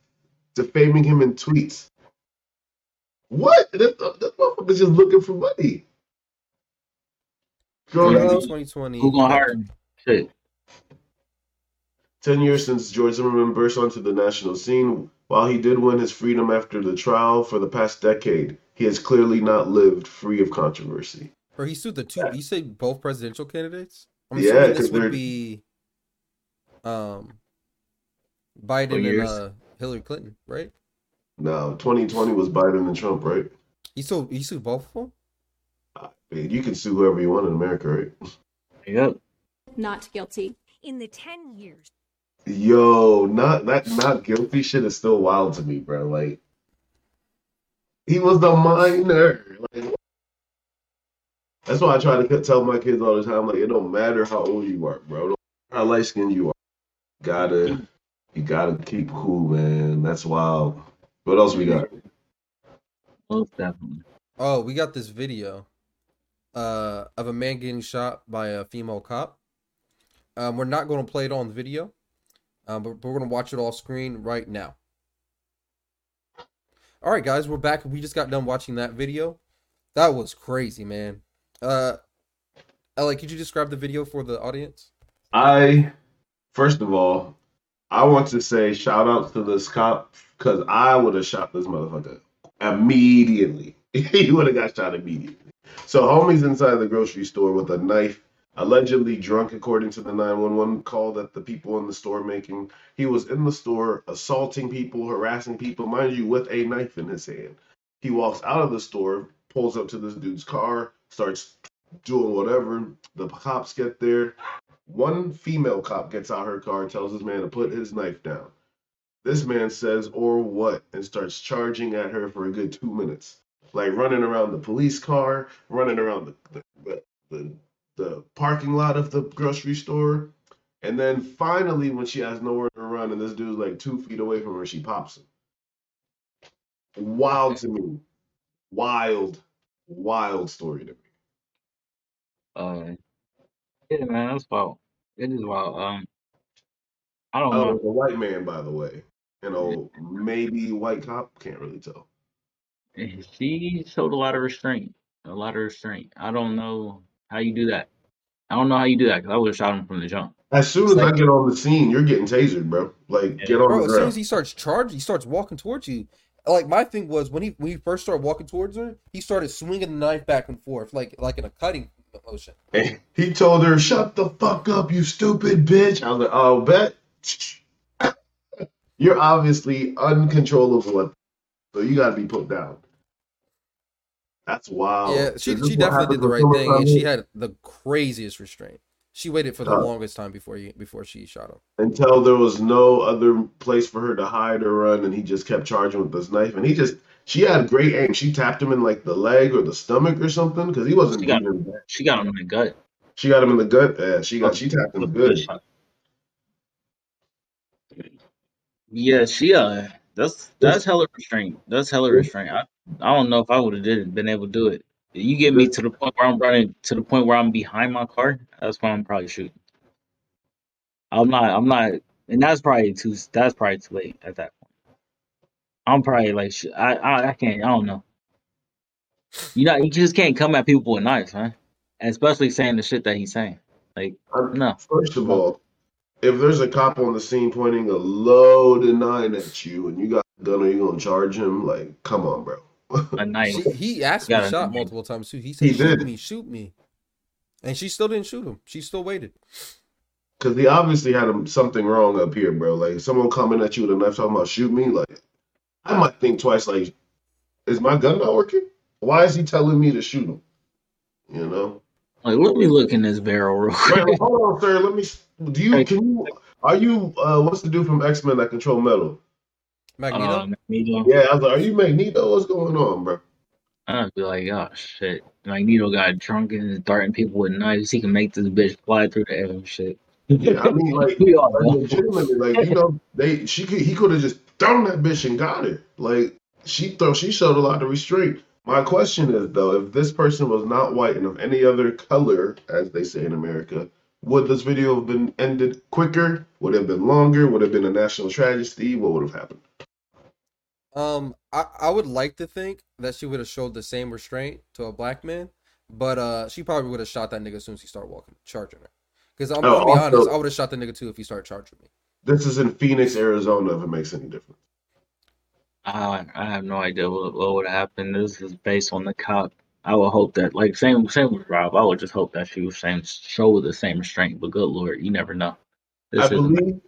defaming him in tweets. What? This, this motherfucker's just looking for money. Scroll Yeah. 2020. Who gonna hire him? Shit. 10 years since George Zimmerman burst onto the national scene, while he did win his freedom after the trial for the past decade, he has clearly not lived free of controversy. Or he sued the two. You say both presidential candidates? I'm Yeah, assuming 'cause this they're- would be um Biden and uh, Hillary Clinton, right? No, 2020 was Biden and Trump, right? He sued he sued both of them. I mean, you can sue whoever you want in America, right? Yep. not guilty. In the 10 years Yo, not that not guilty shit is still wild to me, bro. Like, he was the minor. Like, that's why I try to tell my kids all the time, like, it don't matter how old you are, bro. Don't matter how light skinned you are. gotta, you gotta keep cool, man. That's wild. What else we got? Most definitely. Oh, we got this video uh of a man getting shot by a female cop. Um, we're not going to play it on the video, um, but we're to watch it all screen right now. All right, guys, we're back. We just got done watching that video. That was crazy, man. Uh, Ellie, could you describe the video for the audience? I, first of all, I want to say shout out to this cop because I would have shot this motherfucker immediately. he would have got shot immediately. So homie's inside the grocery store with a knife, allegedly drunk according to the 911 call that the people in the store making. He was in the store assaulting people, harassing people, mind you, with a knife in his hand. He walks out of the store, pulls up to this dude's car, starts doing whatever. The cops get there. One female cop gets out her car, tells this man to put his knife down. This man says, or what, and starts charging at her for a good two minutes. Like running around the police car, running around the the, the, the parking lot of the grocery store. And then finally, when she has nowhere to run and this dude's like two feet away from her, she pops him. Wild to me. Wild, wild story to me. Uh, yeah, man, that's wild. It is wild. Um, I don't Oh, know. it's a white man, by the way. You know, maybe white cop, can't really tell. She showed a lot of restraint. A lot of restraint. I don't know how you do that. I don't know how you do that because I would have shot him from the jump. As soon It's as I get on the scene, you're getting tasered, bro. Like, Yeah. get on Bro, the as soon as he starts charging, he starts walking towards you. Like my thing was when he when he first started walking towards her, he started swinging the knife back and forth, like like in a cutting motion. And he told her, "Shut the fuck up, you stupid bitch." I was like, "Oh, bet." You're obviously uncontrollable, at- so you got to be put down. That's wild. yeah, she she definitely did the right thing, and she had the craziest restraint. She waited for the Uh. longest time before you before she shot him. until there was no other place for her to hide or run, and he just kept charging with this knife. And he just, she had great aim. She tapped him in like the leg or the stomach or something because he wasn't She got, bleeding. she got him in the gut. She got him in the gut. Yeah, she got, she tapped him good. Yeah, she uh, that's that's hella restraint. That's hella restraint. I, I don't know if I would have did it, been able to do it. You get me to the point where I'm running to the point where I'm behind my car. That's when I'm probably shooting. I'm not. I'm not, and that's probably too. That's probably too late at that point. I'm probably like, sh- I, I, I can't. I don't know. You know, you just can't come at people with knives, man. And especially saying the shit that he's saying. Like, no. First of all, if there's a cop on the scene pointing a loaded nine at you and you got a gun, are you gonna charge him? Like, come on, bro. A knife. She, he asked for Got a shot multiple times too. He said, He "Shoot did. me, shoot me," and she still didn't shoot him. She still waited. Because he obviously had him something wrong up here, bro. Like someone coming at you with a knife talking about shoot me, like I might think twice. Like, is my gun not working? Why is he telling me to shoot him? You know. Like, let me look in this barrel real Wait, hold on, sir. Let me. Do you? Can you? Are you? Uh, what's the dude from X Men that control metal? Magneto. Um, Magneto. Yeah, I was like, are you Magneto? What's going on, bro? I'd be like, oh shit. Magneto got drunk and is darting people with knives. He can make this bitch fly through the air and shit. Yeah, I mean, like, we all like, legitimately, like you know, they she could he could have just thrown that bitch and got it. Like she throw she showed a lot of restraint. My question is though, if this person was not white and of any other color, as they say in America, would this video have been ended quicker? Would it have been longer? Would it have been a national tragedy? What would have happened? Um, I, I would like to think that she would have showed the same restraint to a black man, but uh, she probably would have shot that nigga as soon as he started walking, charging her. Because I'm, Oh, gonna be also- honest, I would have shot the nigga too if he started charging me. This is in Phoenix, Arizona. If it makes any difference. I, I have no idea what, what would happen. This is based on the cop. I would hope that, like, same same with Rob. I would just hope that she was same show the same restraint. But good lord, you never know. This I believe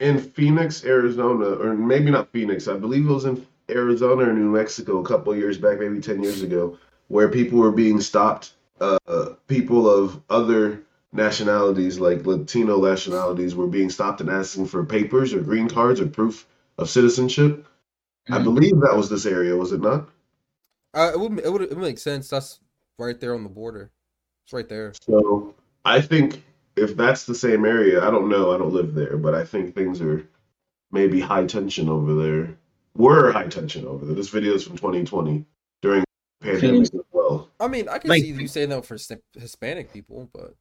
in Phoenix, Arizona, or maybe not Phoenix. I believe it was in Arizona or New Mexico a couple of years back, maybe ten years ago, where people were being stopped. Uh, people of other nationalities, like Latino nationalities, were being stopped and asking for papers or green cards or proof of citizenship. I Mhm. believe that was this area, was it not? Uh, it would it would it would make sense. That's right there on the border. It's right there. So I think if that's the same area, I don't know. I don't live there, but I think things are maybe high tension over there. Were high tension over there. This video is from 2020 during the pandemic as well. I mean, I can Like- see you saying that for Hispanic people, but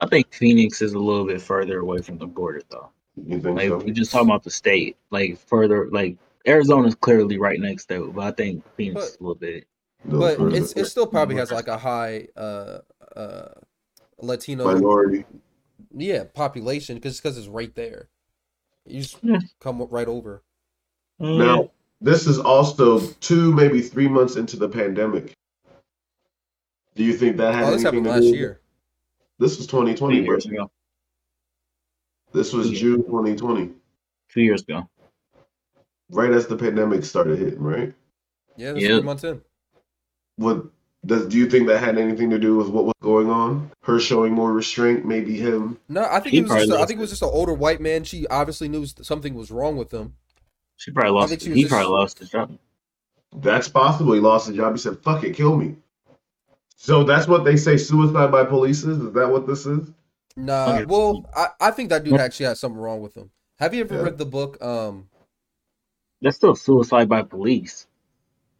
I think Phoenix is a little bit further away from the border, though. You think Like so? we just talking about the state, like further, like Arizona's clearly right next to it, but I think Phoenix But- is a little bit. But further. it's it still probably has like a high uh uh Latino minority. yeah population because because it's right there. You just Yeah. come right over. Now, this is also two, maybe three months into the pandemic. Do you think that had Oh, this anything happened to last do? year. This was two 2020, bro. ago. This was June 2020, Two years ago. Right as the pandemic started hitting, right? Yeah, that's Yeah. three months in. What does do you think that had anything to do with what was going on? Her showing more restraint, maybe him. No, I think He it was probably just. A, I think it was just an older white man. She obviously knew something was wrong with him. She probably lost. think she He just- probably lost his job. That's possible. He lost his job. He said, "Fuck it, kill me." So that's what they say. Suicide by police is. Is that what this is? Nah, well, I, I think that dude actually has something wrong with him. Have you ever Yeah. read the book? Um, That's still suicide by police.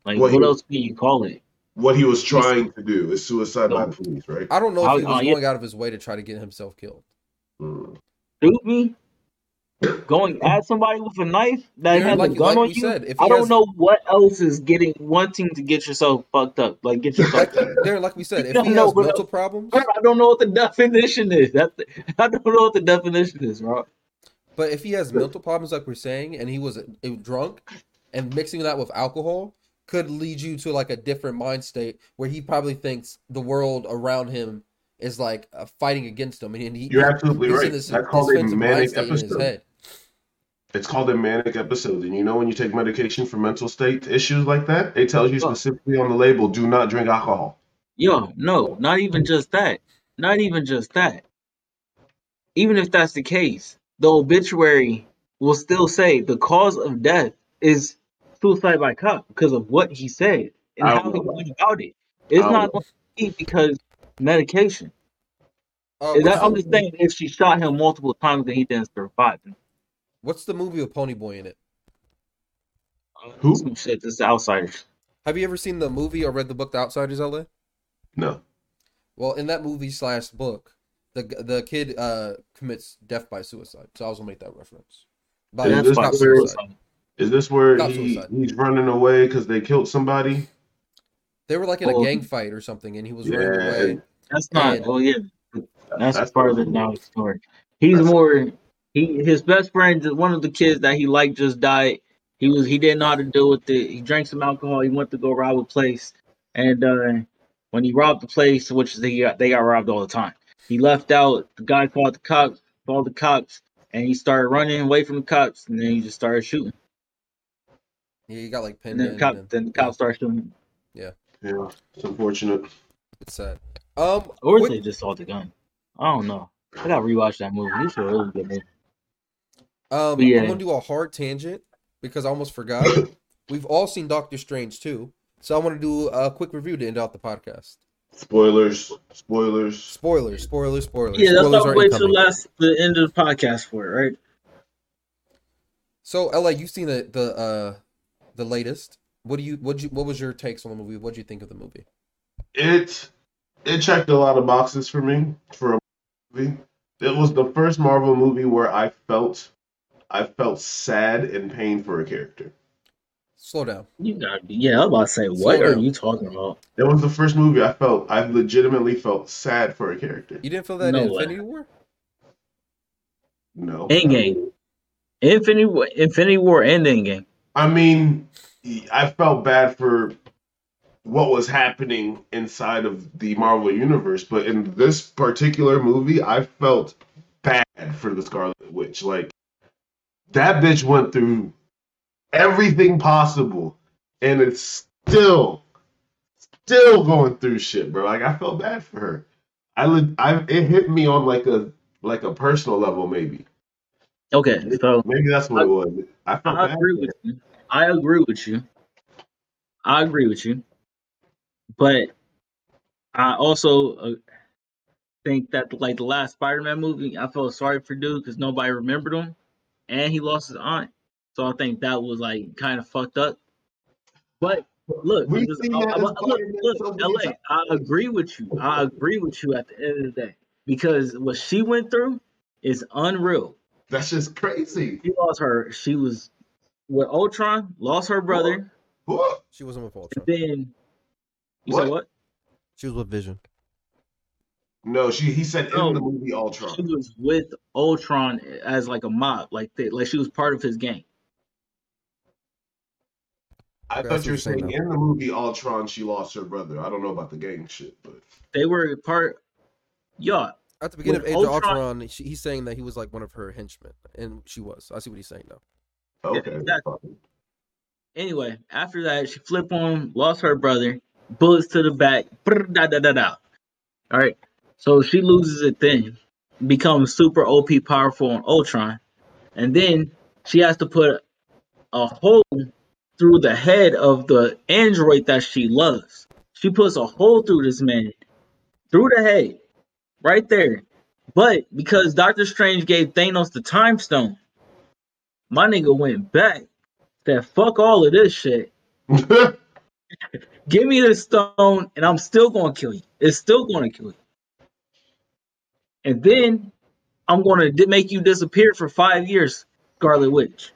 Like, Well, what he- else can you call it? What he was trying to do is suicide by police, right? I don't know if he was uh, yeah. going out of his way to try to get himself killed. Mm. Shoot me? Going at somebody with a knife that Yeah, has like- a gun like on we you? said, if he I don't know what else is getting wanting to get yourself fucked up. Like get yourself. Like Darren, like we said, if No, he no, has but- mental problems, I don't know what the definition is. That's I don't know what the definition is, bro. But if he has mental problems, like we're saying, and he was drunk, and mixing that with alcohol could lead you to like a different mind state where he probably thinks the world around him is like uh, fighting against him, and he, You're absolutely he's right. in this I call it defensive manic state in his episode. It's called a manic episode. And you know when you take medication for mental state issues like that, it tells you specifically on the label, do not drink alcohol. Yo, no, not even just that. Not even just that. Even if that's the case, the obituary will still say the cause of death is suicide by cop because of what he said and I how he went about it. It's I don't going to be because medication. Uh, Is that, I'm just saying, if she shot him multiple times and he didn't survive, what's the movie with Ponyboy in it? Who? some shit. This is outsiders. Have you ever seen the movie or read the book The Outsiders, LA? No. Well, in that movie slash book, the the kid uh commits death by suicide. So I was gonna make that reference. But Is this not suicide. Is this where he, suicide. he's running away because they killed somebody? They were like in a gang fight or something, and he was Yeah, running away. That's not. And- oh yeah, that's, That's- further down the story. He's more. He his best friend, one of the kids that he liked, just died. He was he didn't know how to deal with it. He drank some alcohol. He went to go rob a place, and uh, when he robbed the place, which they got they got robbed all the time, he left out. The guy called the cops. Called the cops, and he started running away from the cops, and then he just started shooting. Yeah, he got like And pinned then in. the cop, and then the cops started shooting. Yeah, Yeah, it's unfortunate. it's sad. Um, Or what- they just saw the gun. I don't know. I gotta rewatch that movie. It's a really good movie. um, yeah. I'm gonna do a hard tangent because I almost forgot. We've all seen Doctor Strange too, so I want to do a quick review to end out the podcast. Spoilers. Spoilers. Spoilers, spoilers, spoilers. Yeah, that's spoilers not are wait till last the end of the podcast for it, right? So, LA, you've seen the the uh the latest. What do you what you what was your takes on the movie? What do you think of the movie? It it checked a lot of boxes for me for a movie. It was the first Marvel movie where I felt I felt sad and pain for a character. Slow down. You got yeah. I was about to say, what Slow are you talking about? It was the first movie I felt I legitimately felt sad for a character. You didn't feel that No in way. Infinity War? No. Endgame, Infinity, War- Infinity War, and Endgame. I mean, I felt bad for what was happening inside of the Marvel universe, but in this particular movie, I felt bad for the Scarlet Witch. Like that bitch went through everything possible, and it's still, still going through shit, bro. Like I felt bad for her. I, li- I it hit me on like a like a personal level, maybe. Okay, so Maybe that's what it was. I felt I bad. agree with you. I agree with you. I agree with you, but I also uh, think that like the last Spider-Man movie, I felt sorry for dude because nobody remembered him, and he lost his aunt. So I think that was like kind of fucked up. But look, We've this- I- I- look, look, LA. I agree with you. I agree with you at the end of the day because what she went through is unreal. That's just crazy. She lost her. She was with Ultron, lost her brother. What? She wasn't with And Ultron. then you What? said what? She was with Vision. No, she he said No. in the movie Ultron. She was with Ultron as like a mob, like they, like she was part of his gang. I thought you were saying saying in the movie Ultron she lost her brother. I don't know about the gang shit, but They were part. Yeah, At the beginning When of Age of Ultron- Ultron, she, he's saying that he was like one of her henchmen, and she was. I see what he's saying now. okay. exactly. Anyway, after that, she flipped on, lost her brother, bullets to the back, brr, da da da da. All right, so she loses it then, becomes super OP powerful on Ultron, and then she has to put a hole through the head of the android that she loves. She puts a hole through this man, through the head, right there. But because Doctor Strange gave Thanos the time stone, my nigga went back That fuck all of this shit. Give me the stone, and I'm still gonna kill you. It's still gonna kill you. And then I'm gonna make you disappear for five years, Scarlet Witch.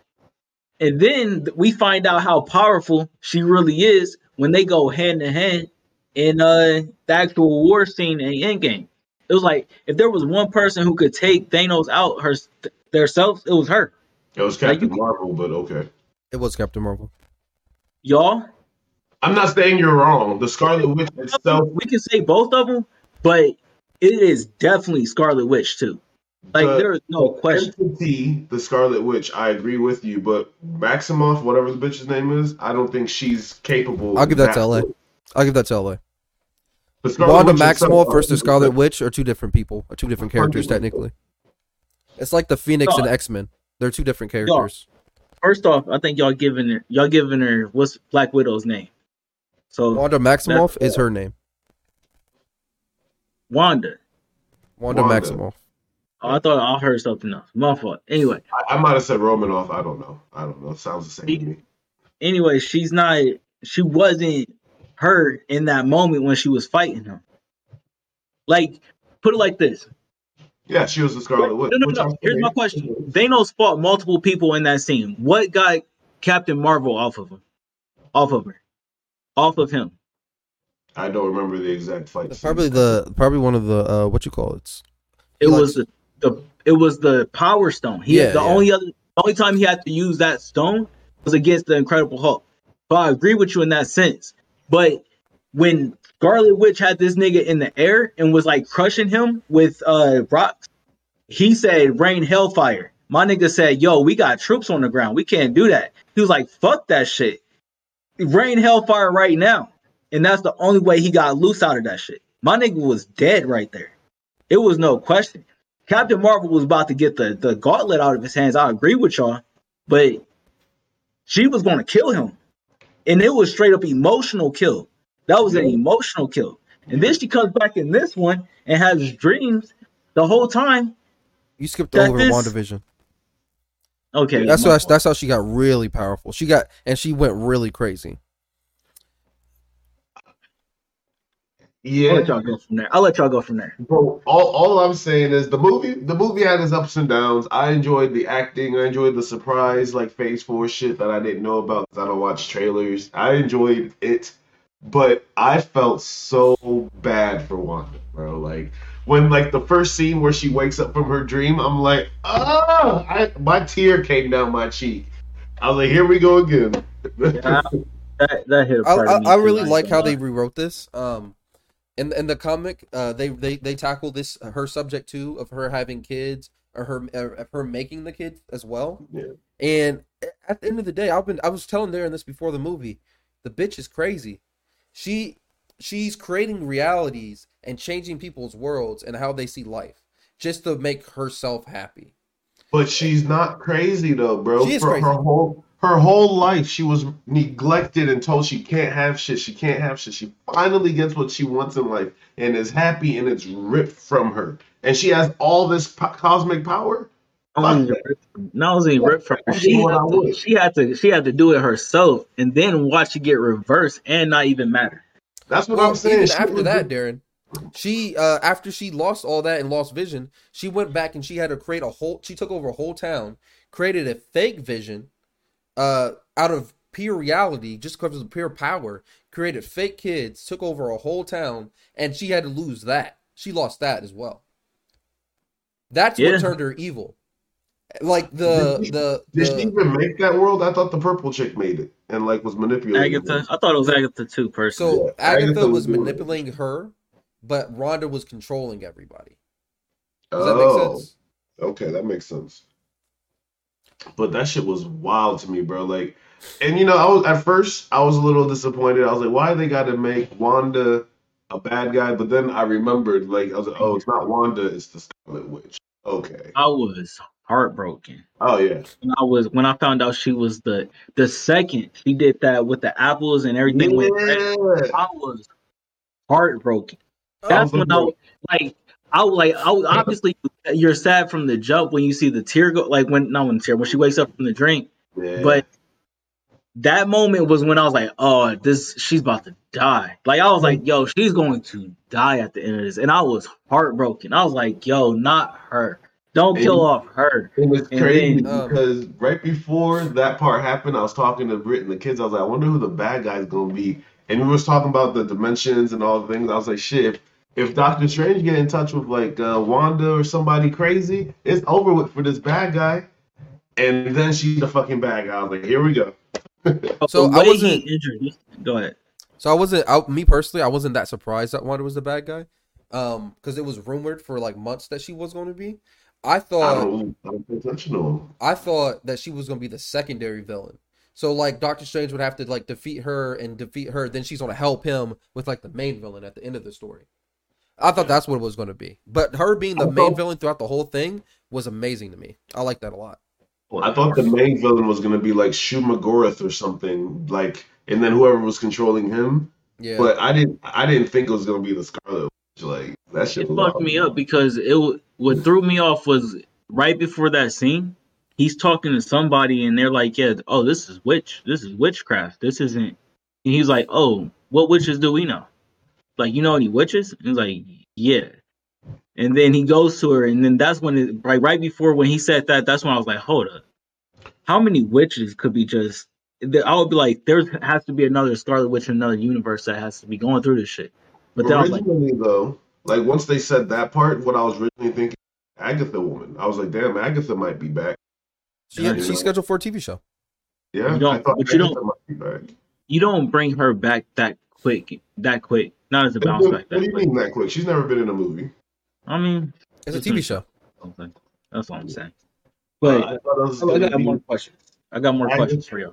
And then we find out how powerful she really is when they go hand in hand in uh the actual war scene in Endgame. It was like if there was one person who could take Thanos out her themselves, it was her. it was Like, Captain Marvel, but okay. It was Captain Marvel. Y'all, I'm not saying you're wrong. The Scarlet Witch itself, we can say both of them, but it is definitely Scarlet Witch too. Like The- there is no question. entity, the Scarlet Witch, I agree with you, but Maximoff, whatever the bitch's name is, I don't think she's capable. I'll give that to of LA. I'll give that to LA. The Scarlet Wanda Witch Maximoff I versus Scarlet Witch are two different people, or two different characters technically. It's like the Phoenix and X Men. They're two different characters. First off, I think y'all giving her y'all giving her what's Black Widow's name. So Wanda Maximoff is her name. Wanda. Wanda, Wanda. Maximoff. Oh, I thought I heard something else. My fault. Anyway, I, I might have said Romanoff. I don't know. I don't know. It sounds the same to me. anyway, she's not. She wasn't her in that moment when she was fighting him. Like, put it like this. Yeah, she was the Scarlet Witch. No, no, no. Here's my saying- question. Thanos fought multiple people in that scene. What got Captain Marvel off of him? Off of her? Off of him? I don't remember the exact fight. Scene. Probably the probably one of the uh, what you call it. It He was the, the it was the Power Stone. He Yeah, the yeah. only other the only time he had to use that stone was against the Incredible Hulk. So I agree with you in that sense. But when Scarlet Witch had this nigga in the air and was like crushing him with uh rocks, he said rain hellfire. My nigga said, yo, we got troops on the ground. We can't do that. He was like, fuck that shit. Rain hellfire right now. And that's the only way he got loose out of that shit. My nigga was dead right there. It was no question. Captain Marvel was about to get the, the gauntlet out of his hands. I agree with y'all. But she was going to kill him. And it was straight up emotional kill. That was an emotional kill. And then she comes back in this one and has dreams the whole time. You skipped over is- WandaVision. Okay. That's that's how she got really powerful. She got and she went really crazy. I'll Yeah, let y'all go from there. I'll let y'all go from there. Bro, all, all I'm saying is the movie the movie had its ups and downs. I enjoyed the acting. I enjoyed the surprise like Phase Four shit that I didn't know about because I don't watch trailers. I enjoyed it, but I felt so bad for Wanda, bro. Like when like the first scene where she wakes up from her dream, I'm like, oh, I, my tear came down my cheek. I was like, here we go again. Yeah. That, that hit a I, part I, of me I too, really like how they rewrote this. Um, in in the comic, uh, they they they tackle this her subject too of her having kids or her uh, of her making the kids as well. Yeah. And at the end of the day, I've been I was telling Darren this before the movie. The bitch is crazy. She she's creating realities and changing people's worlds and how they see life just to make herself happy. But she's not crazy though, bro. She is For crazy. her whole her whole life, she was neglected and told she can't have shit. She can't have shit. She finally gets what she wants in life and is happy, and it's ripped from her. And she has all this po- cosmic power. Not only ripped from- not ripped from her, she had, to, she had to she had to do it herself and then watch it get reversed and not even matter. That's what Well, I'm saying. even after that, the- Darren, she uh after she lost all that and lost vision, she went back and she had to create a whole. She took over a whole town, created a fake vision, uh, out of pure reality, just because of pure power. Created fake kids, took over a whole town, and she had to lose that. she lost that as well. That's Yeah. what turned her evil. Like the Did she- the, Did she even make that world? I thought the purple chick made it and like was manipulating. Agatha. I thought it was Agatha too, personally. so Yeah, Agatha, Agatha was was doing it. manipulating her, but Wanda was controlling everybody. Does oh, that make sense? okay, that makes sense. But that shit was wild to me, bro. Like, and you know, I was at first I was a little disappointed. I was like, why they got to make Wanda a bad guy? But then I remembered, like, I was like, oh, it's not Wanda, it's the Scarlet Witch. Okay. I was heartbroken. Oh yeah. When I was when I found out she was the the second she did that with the apples and everything went red. I was heartbroken. That's was when I was like I was like I was, obviously you're sad from the jump when you see the tear go like when not when the tear when she wakes up from the drink. Yeah. But that moment was when I was like, oh, this she's about to die. Like I was like, yo, she's going to die at the end of this. And I was heartbroken. I was like, yo, not her. Don't kill off her. It was And crazy then, um, because right before that part happened, I was talking to Brit and the kids. I was like, I wonder who the bad guy's gonna be. And we was talking about the dimensions and all the things. I was like, shit, if, if Doctor Strange get in touch with like uh, Wanda or somebody crazy, it's over with for this bad guy. And then she's the fucking bad guy. I was like, here we go. So I way he wasn't- introduced. Go ahead. So I wasn't out me personally, I wasn't that surprised that Wanda was the bad guy. Um, because it was rumored for like months that she was going to be. I I thought don't, I don't pay attention to him. I thought that she was going to be the secondary villain. So like Doctor Strange would have to like defeat her and defeat her, then she's going to help him with like the main villain at the end of the story. I thought that's what it was going to be. But her being the I main thought- villain throughout the whole thing was amazing to me. I like that a lot. I thought the main villain was gonna be like Shumagorath or something, like, and then whoever was controlling him. Yeah. But I didn't, I didn't think it was gonna be the Scarlet Witch. Like that shit it fucked wild. me up because it what threw me off was right before that scene. He's talking to somebody and they're like, "Yeah, oh, this is witch. This is witchcraft. This isn't." And he's like, "Oh, what witches do we know? Like, you know any witches?" And he's like, "Yeah." And then he goes to her, and then that's when it right right before when he said that, that's when I was like, "Hold up, how many witches could be just?" I would be like, "There has to be another Scarlet Witch in another universe that has to be going through this shit." But then I was like, originally, though, like once they said that part, what I was originally thinking, Agatha woman. I was like, damn, Agatha might be back. she, Yeah. she's scheduled for a TV show. Yeah, You don't- I thought but you don't- might be back. you don't bring her back that quick, that quick. Not as a bounce What, back what do that you quick. mean that quick? She's never been in a movie. I mean, It's a TV show. something. That's all I'm saying. Uh, But I thought it was I got be- more questions. I got more I questions for you.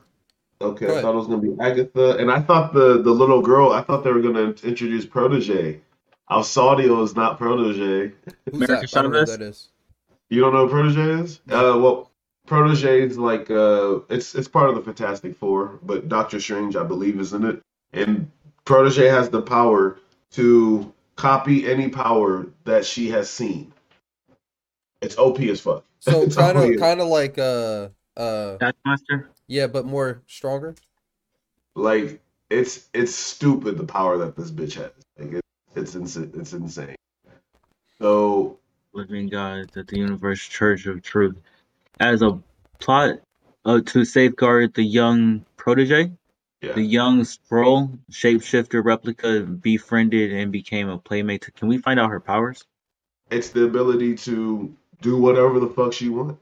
Okay, Go I thought it was gonna be Agatha, and I thought the the little girl. I thought they were gonna introduce Protege. Alsaudio is not Protege. Who's America that? I don't know who that is. You don't know who Protege is? Uh, well, Protege is like uh, it's it's part of the Fantastic Four, but Doctor Strange, I believe, is in it. And Protege has the power to copy any power that she has seen. It's OP as fuck. So It's kind of kind of like uh uh Taskmaster. yeah, but more stronger. like it's it's stupid the power that this bitch has. Like it, it's insane. It's insane. So living God at the Universal Church of Truth as a plot uh, to safeguard the young protege. Yeah, The young Skrull shapeshifter replica befriended and became a playmate. Can we find out her powers? it's the ability to do whatever the fuck she want.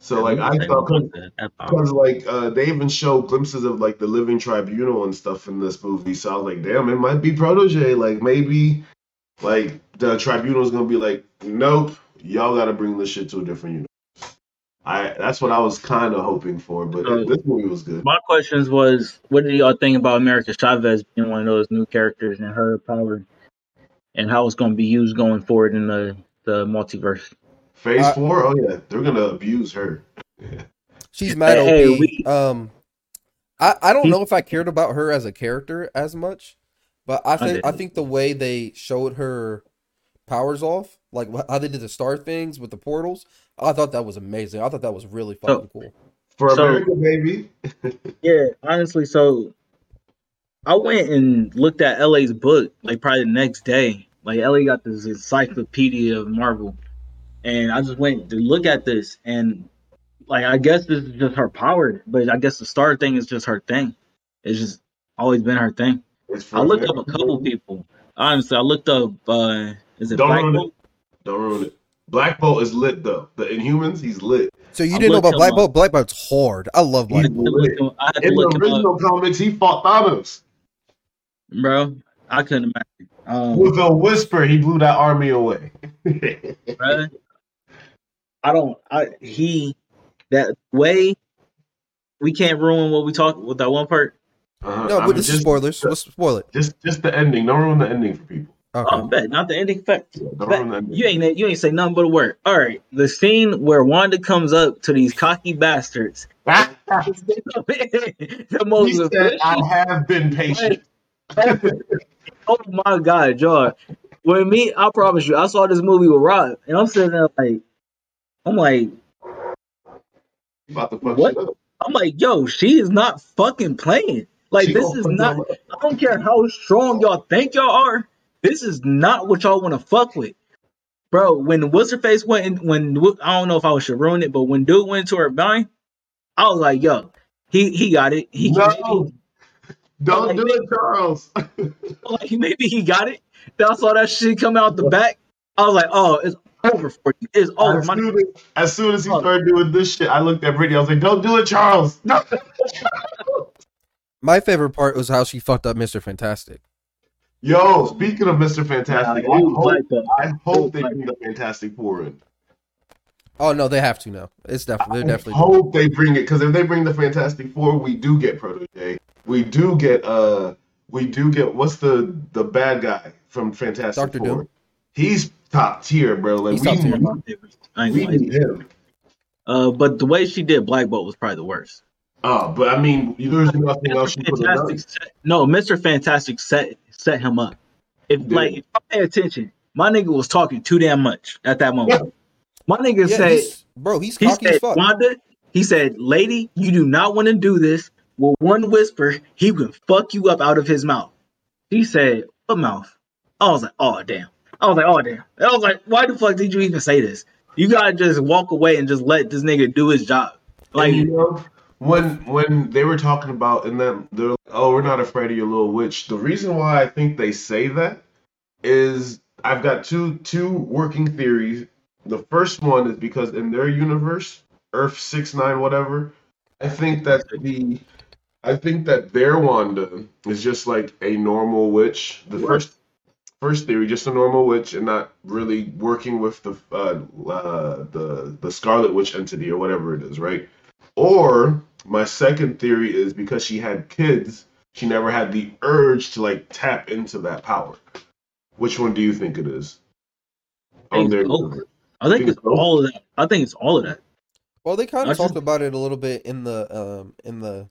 so like I thought that, that power. because like uh, they even show glimpses of like the living tribunal and stuff in this movie. So I was like, damn, it might be protege. Like maybe like the tribunal is gonna be like, nope, y'all got to bring this shit to a different universe. I that's what I was kind of hoping for, but So- this movie was good. My questions was, what did y'all think about America Chavez being one of those new characters and her power, and how it's going to be used going forward in the the multiverse? Phase Uh, four, oh yeah, they're gonna abuse her. She's mad Hey, OP. we- Um, I I don't know if I cared about her as a character as much, but I think I did. think the way they showed her powers off, like how they did the star things with the portals, I thought that was amazing. I thought that was really fucking cool. For So- America, baby. Yeah, honestly, so I went and looked at LA's book like probably the next day. Like LA got this encyclopedia of Marvel, and I just went to look at this, and like I guess this is just her power, but I guess the star thing is just her thing. It's just always been her thing. I looked up a couple people. honestly, I looked up. Uh, is it Don't Black ruin Bolt? it. Don't ruin it. Black Bolt is lit though. The Inhumans, he's lit. So you I didn't know about him Black. Bolt? Black Bolt's hard. I love Black Bolt. I had to look him- I had to In the original comics, he fought Thanos. bro. I couldn't imagine. Um, With a whisper, he blew that army away. bruh. I don't. I he that way. We can't ruin what we talked with that one part. Uh-huh. No, I but mean, this is just, spoilers. Let's spoil it. Just, just the ending. Don't ruin the ending for people. Okay. Oh, bet not the ending fact. Don't Bet. ruin the ending. You ain't you ain't say nothing but a word. All right, the scene where Wanda comes up to these cocky bastards. the he most said, "I have been patient." oh my god, John. When me, I promise you, I saw this movie with Rob, and I'm sitting there like, I'm like, about to fuck What? up. I'm like, yo, she is not fucking playing. Like She this is not. I don't care how strong y'all think y'all are. This is not what y'all want to fuck with, bro. When what's her face went, in, when I don't know if I should ruin it, but when dude went to her mind, I was like, yo, he he got it. He No. Don't Like, do it, Charles. like maybe he got it. Then I saw that shit come out the back. I was like, oh, it's over for you. It's over. as, My, soon as, as soon as he Oh. started doing this shit, I looked at Brittany. I was like, "Don't do it, Charles." No. My favorite part was how she fucked up Mr. Fantastic. Yo, speaking of Mister Fantastic, Nah, I it hope, Black Bolt. I hope they Black bring the Fantastic Four in. Oh no, they have to now. It's definitely they're I definitely doing hope they bring it because if they bring the Fantastic Four, we do get Protege. We do get uh, we do get what's the the bad guy from Fantastic Doctor Four? Doom. He's top tier, bro. Like He's we top tier. need, I we need him. Uh, but the way she did Black Bolt was probably the worst. Oh, but I mean, there's nothing else you could have done. Set, no, Mr. Fantastic set set him up. If Yeah. like if I pay attention, my nigga was talking too damn much at that moment. My nigga Yeah, said he's, bro, he's he cocky as said fuck. Wanda, he said, Lady, you do not want to do this. With one whisper, he can fuck you up out of his mouth. He said, What mouth? I was like, oh damn. I was like, oh damn. I was like, why the fuck did you even say this? You gotta just walk away and just let this nigga do his job. Like and you know, when when they were talking about and then they're like, oh, we're not afraid of your little witch. The reason why I think they say that is I've got two two working theories. The first one is because in their universe, Earth six nine whatever, I think that the I think that their Wanda is just like a normal witch. The first first theory, just a normal witch, and not really working with the uh, uh, the the Scarlet Witch entity or whatever it is, right? Or my second theory is because she had kids, she never had the urge to like tap into that power. Which one do you think it is? I think On it's both. I think it's all of that. I think it's all of that. Well, they kind I of just- talked about it a little bit in the um in the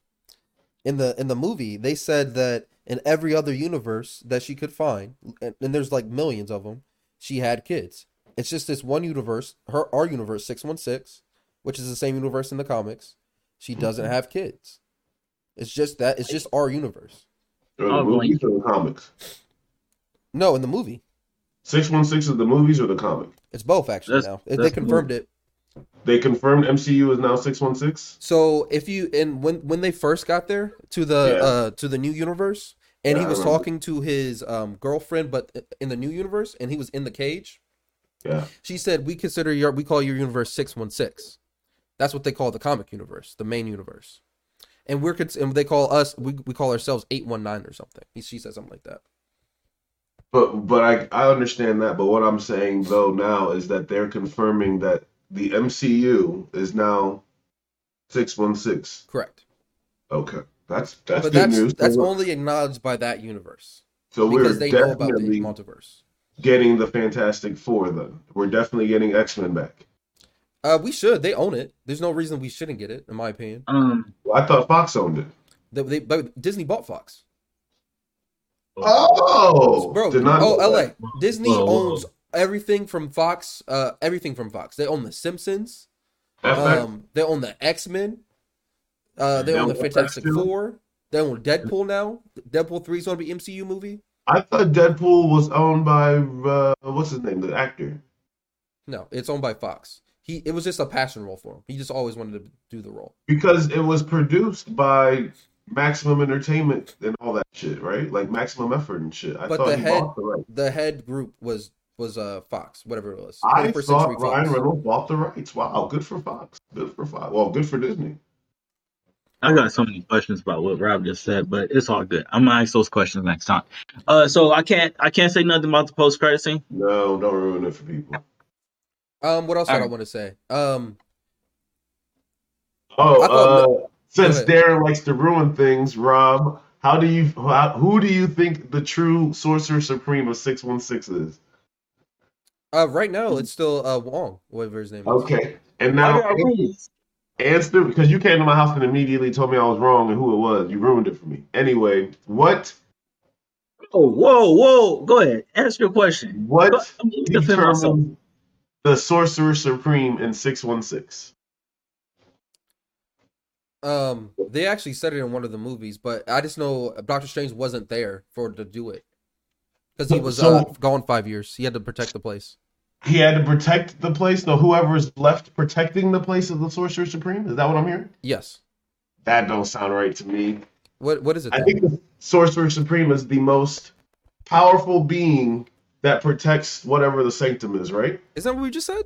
in the in the movie. They said that in every other universe that she could find, and, and there's like millions of them, she had kids. It's just this one universe, her our universe six one six, which is the same universe in the comics. She doesn't have kids. It's just that it's just our universe. Or the Oh, movies or the comics? No, in the movie, Six one six is the movies or the comic? it's both actually That's- now. They that's confirmed it. They confirmed MCU is now six one six. So if you and when when they first got there to the Yeah. uh to the new universe and Yeah, he was talking to his um girlfriend but in the new universe and he was in the cage, Yeah. she said we consider your we call your universe 616. That's what they call the comic universe, the main universe. And we're and they call us we, we call ourselves 819 or something. He, she said something like that. But but I I understand that. But what I'm saying though now is that they're confirming that the MCU is now six one six. Correct. Okay, that's that's but good that's news. that's we're, only acknowledged by that universe so we're because they know about the definitely multiverse. getting the Fantastic Four. Then we're definitely getting X Men back. Uh we should. They own it. There's no reason we shouldn't get it in my opinion. Um, Well, I thought Fox owned it. They, they, but Disney bought Fox. Oh, Bro, did oh, LA. Disney Whoa, whoa. owns everything from Fox, uh, everything from Fox. They own The Simpsons. FX? Um, they own the X Men. Uh, they They own the own Fantastic FX too? Four. They own Deadpool now. Deadpool three is going to be MCU movie. I thought Deadpool was owned by uh, what's his name, the actor. No, it's owned by Fox. He it was just a passion role for him. He just always wanted to do the role. Because it was produced by Maximum Entertainment and all that shit, right? Like Maximum Effort and shit. I But thought the head- the right. The head group was was uh Fox, whatever it was. I 21st thought Century Ryan Fox. Reynolds bought the rights. Wow, good for Fox. Good for Fox. Well, good for Disney. I got so many questions about what Rob just said, but it's all good. I'm gonna ask those questions next time. Uh, so I can't I can't say nothing about the post credit scene. No, don't ruin it for people. Um, what else did I want to say? Um, Oh, thought- uh, since. Darren likes to ruin things, Rob, how do you how, who do you think the true Sorcerer Supreme of six one six is? uh, right now it's still uh Wong, whatever his name is. Okay, and now did I answer because you came to my house and immediately told me I was wrong and who it was. You ruined it for me. Anyway, what Oh, whoa, whoa! Go ahead, ask your question. what I'm gonna myself. determines the Sorcerer Supreme in six one six? Um, they actually said it in one of the movies, but I just know Doctor Strange wasn't there for to do it because he was So- uh, gone five years. He had to protect the place. He had to protect the place. So whoever's left protecting the place of the Sorcerer Supreme. Is that what I'm hearing? Yes. That don't sound right to me. What what is it? I Then? think the Sorcerer Supreme is the most powerful being that protects whatever the sanctum is, right? Is that what we just said?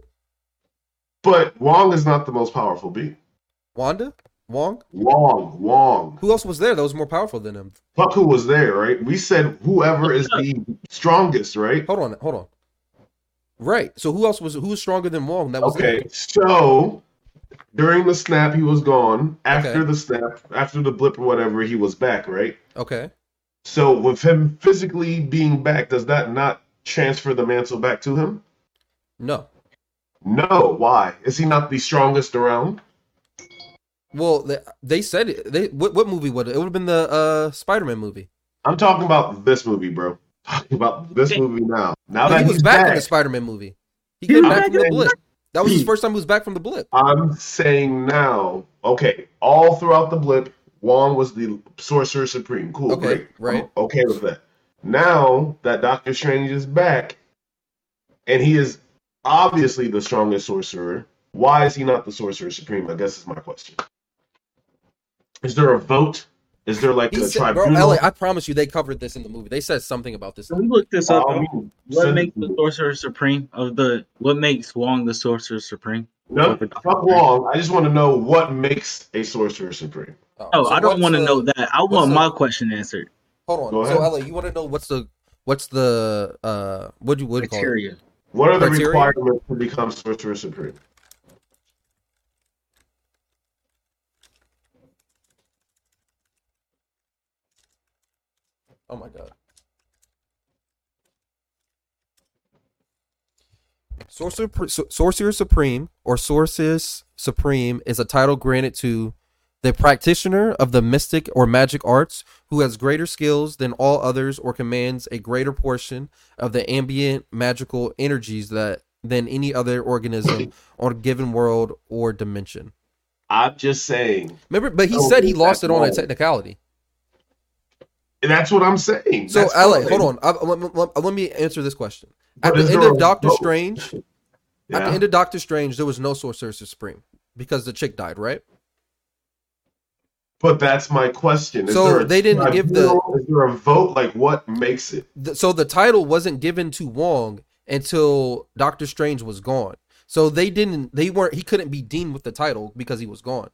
But Wong is not the most powerful being. Wanda, Wong. Wong, Wong. Who else was there that was more powerful than him? Fuck who was there, right? We said whoever is the strongest, right? Hold on, hold on. Right. So who else was who was stronger than Wong? That was Okay, there? so during the snap, he was gone. After Okay. the snap, after the blip or whatever, he was back, right? Okay. So with him physically being back, does that not transfer the mantle back to him? No. No. Why? Is he not the strongest around? Well, they, they said it. They what, what movie would it? It would have been the uh Spider-Man movie. I'm talking about this movie, bro. Talking about this movie now. Now No, that he was he's back, back, in the Spider-Man movie. He came back back from the blip. That was his first time he was back from the blip. I'm saying now. Okay, all throughout the blip, Wong was the Sorcerer Supreme. Cool, Okay, great. right. I'm okay with that. Now that Doctor Strange is back, and he is obviously the strongest sorcerer, why is he not the Sorcerer Supreme? I guess is my question. Is there a vote? Is there like He a said, bro, tribunal? LA, I promise you, they covered this in the movie. They said something about this. Can we look this up? Um, what makes the Sorcerer Supreme of the what makes Wong the Sorcerer Supreme? no, fuck Wong. I just want to know what makes a Sorcerer Supreme. Oh, so I don't want to know that. I what's want the- my question answered. Hold on. So, LA, you want to know what's the what's the uh what do you what do you call it? What are the Criteria? requirements to become Sorcerer Supreme? Oh my god. Sorcerer, Sorcerer Supreme or Sorceress Supreme is a title granted to the practitioner of the mystic or magic arts who has greater skills than all others or commands a greater portion of the ambient magical energies that than any other organism on a given world or dimension. I'm just saying. Remember, but he said he lost it on a technicality. That's what I'm saying. So, That's LA, hold on. I, let, me answer this question. But At the end of Doctor? Strange, at the end of Doctor Strange, there was no Sorcerer Supreme because the chick died, right? But that's my question. Is So there a they didn't give the- Is there a vote? Like, what makes it? The- so the title wasn't given to Wong until Doctor Strange was gone. So they didn't. They weren't. He couldn't be deemed with the title because he was gone.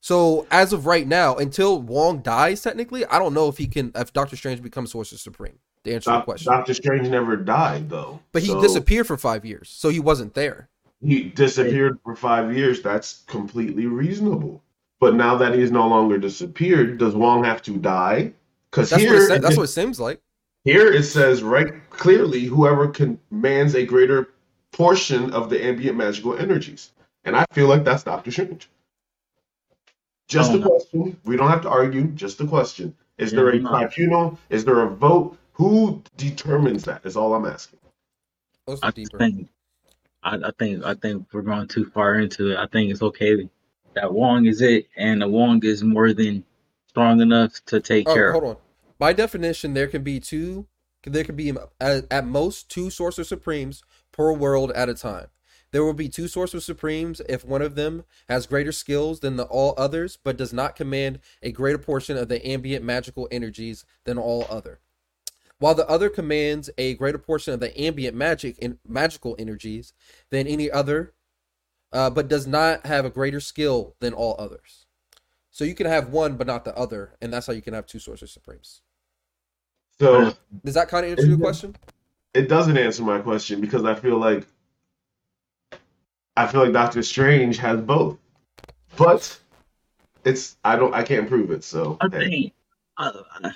So as of right now, until Wong dies, technically, I don't know if he can. If Doctor Strange becomes Sorcerer Supreme, to answer Doc- question. Doctor Strange never died, though. but he So disappeared for five years, so he wasn't there. He disappeared for five years. That's completely reasonable. But now that he's no longer disappeared, does Wong have to die? Because That's here, what it, that's what it seems like. here it says right clearly, whoever commands a greater portion of the ambient magical energies, and I feel like that's Doctor Strange. Just Oh, a no. question. We don't have to argue. Just a question. Is there a Yeah, no. tribunal? Is there a vote? Who determines that? Is all I'm asking. I think, I, I think, I think we're going too far into it. I think it's okay that Wong is it, and the Wong is more than strong enough to take Oh, care hold of. on. By definition, there can be two. There can be um, at, at most two sorcerer supremes per world at a time. There will be two Sorcerer Supremes if one of them has greater skills than the all others, but does not command a greater portion of the ambient magical energies than all other. While the other commands a greater portion of the ambient magic and magical energies than any other, uh, but does not have a greater skill than all others. So you can have one but not the other, and that's how you can have two Sorcerer Supremes. So Does that kind of answer your question? it doesn't answer my question because I feel like I feel like Doctor Strange has both, but it's I don't I can't prove it. So I hey. think, I, I, I,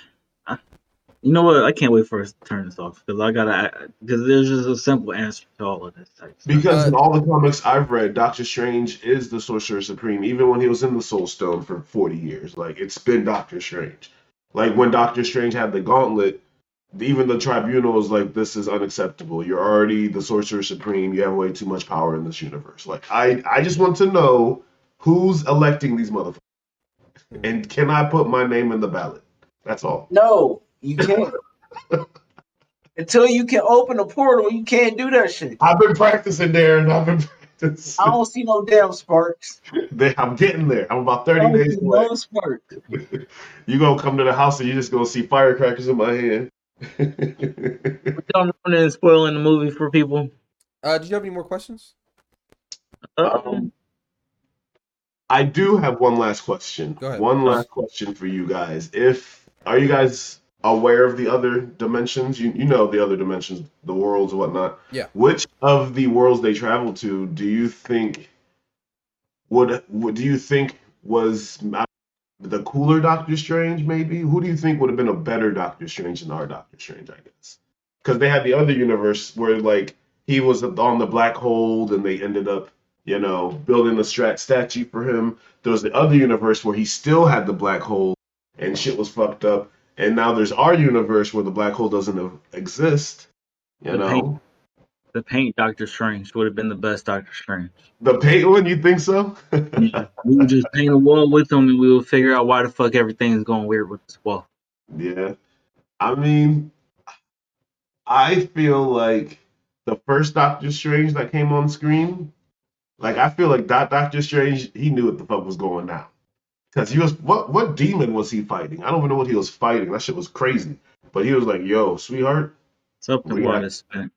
you know what? I can't wait for us to turn this off because I gotta because there's just a simple answer to all of this type stuff. because Uh, in all the comics I've read, Doctor Strange is the Sorcerer Supreme. Even when he was in the Soul Stone for forty years, like it's been Doctor Strange. Like when Doctor Strange had the Gauntlet, even the Tribunal was like, "This is unacceptable. You're already the Sorcerer Supreme. You have way too much power in this universe." Like I, I just want to know who's electing these motherfuckers, and can I put my name in the ballot? That's all. No, you can't. Until you can open a portal, you can't do that shit. I've been practicing, there, and I've been practicing. I don't see no damn sparks. I'm getting there. I'm about I thirty don't days see away. no sparks. You gonna come to the house and you just gonna see firecrackers in my hand. Don't ruin and spoiling the movie for people. Uh, do you have any more questions? Um, I do have one last question. Go ahead. One last question for you guys. If are you guys aware of the other dimensions? You you know the other dimensions, the worlds and whatnot. Yeah. Which of the worlds they travel to do you think would would do you think was the cooler Doctor Strange? Maybe who do you think would have been a better Doctor Strange than our Doctor Strange? I guess because they had the other universe where like he was on the black hole and they ended up you know building the strat statue for him. There was the other universe where he still had the black hole and shit was fucked up. And now there's our universe where the black hole doesn't exist. You The know, paint. the paint Doctor Strange would have been the best Doctor Strange. the paint one. You think so? Yeah. we would just paint a wall with him and we would figure out why the fuck everything is going weird with this wall. Yeah. I mean, I feel like the first Doctor Strange that came on screen, like I feel like that Doctor Strange, he knew what the fuck was going down. Cause he was what what demon was he fighting? I don't even know what he was fighting. That shit was crazy. But he was like, "Yo, sweetheart, Something Yeah. water spent.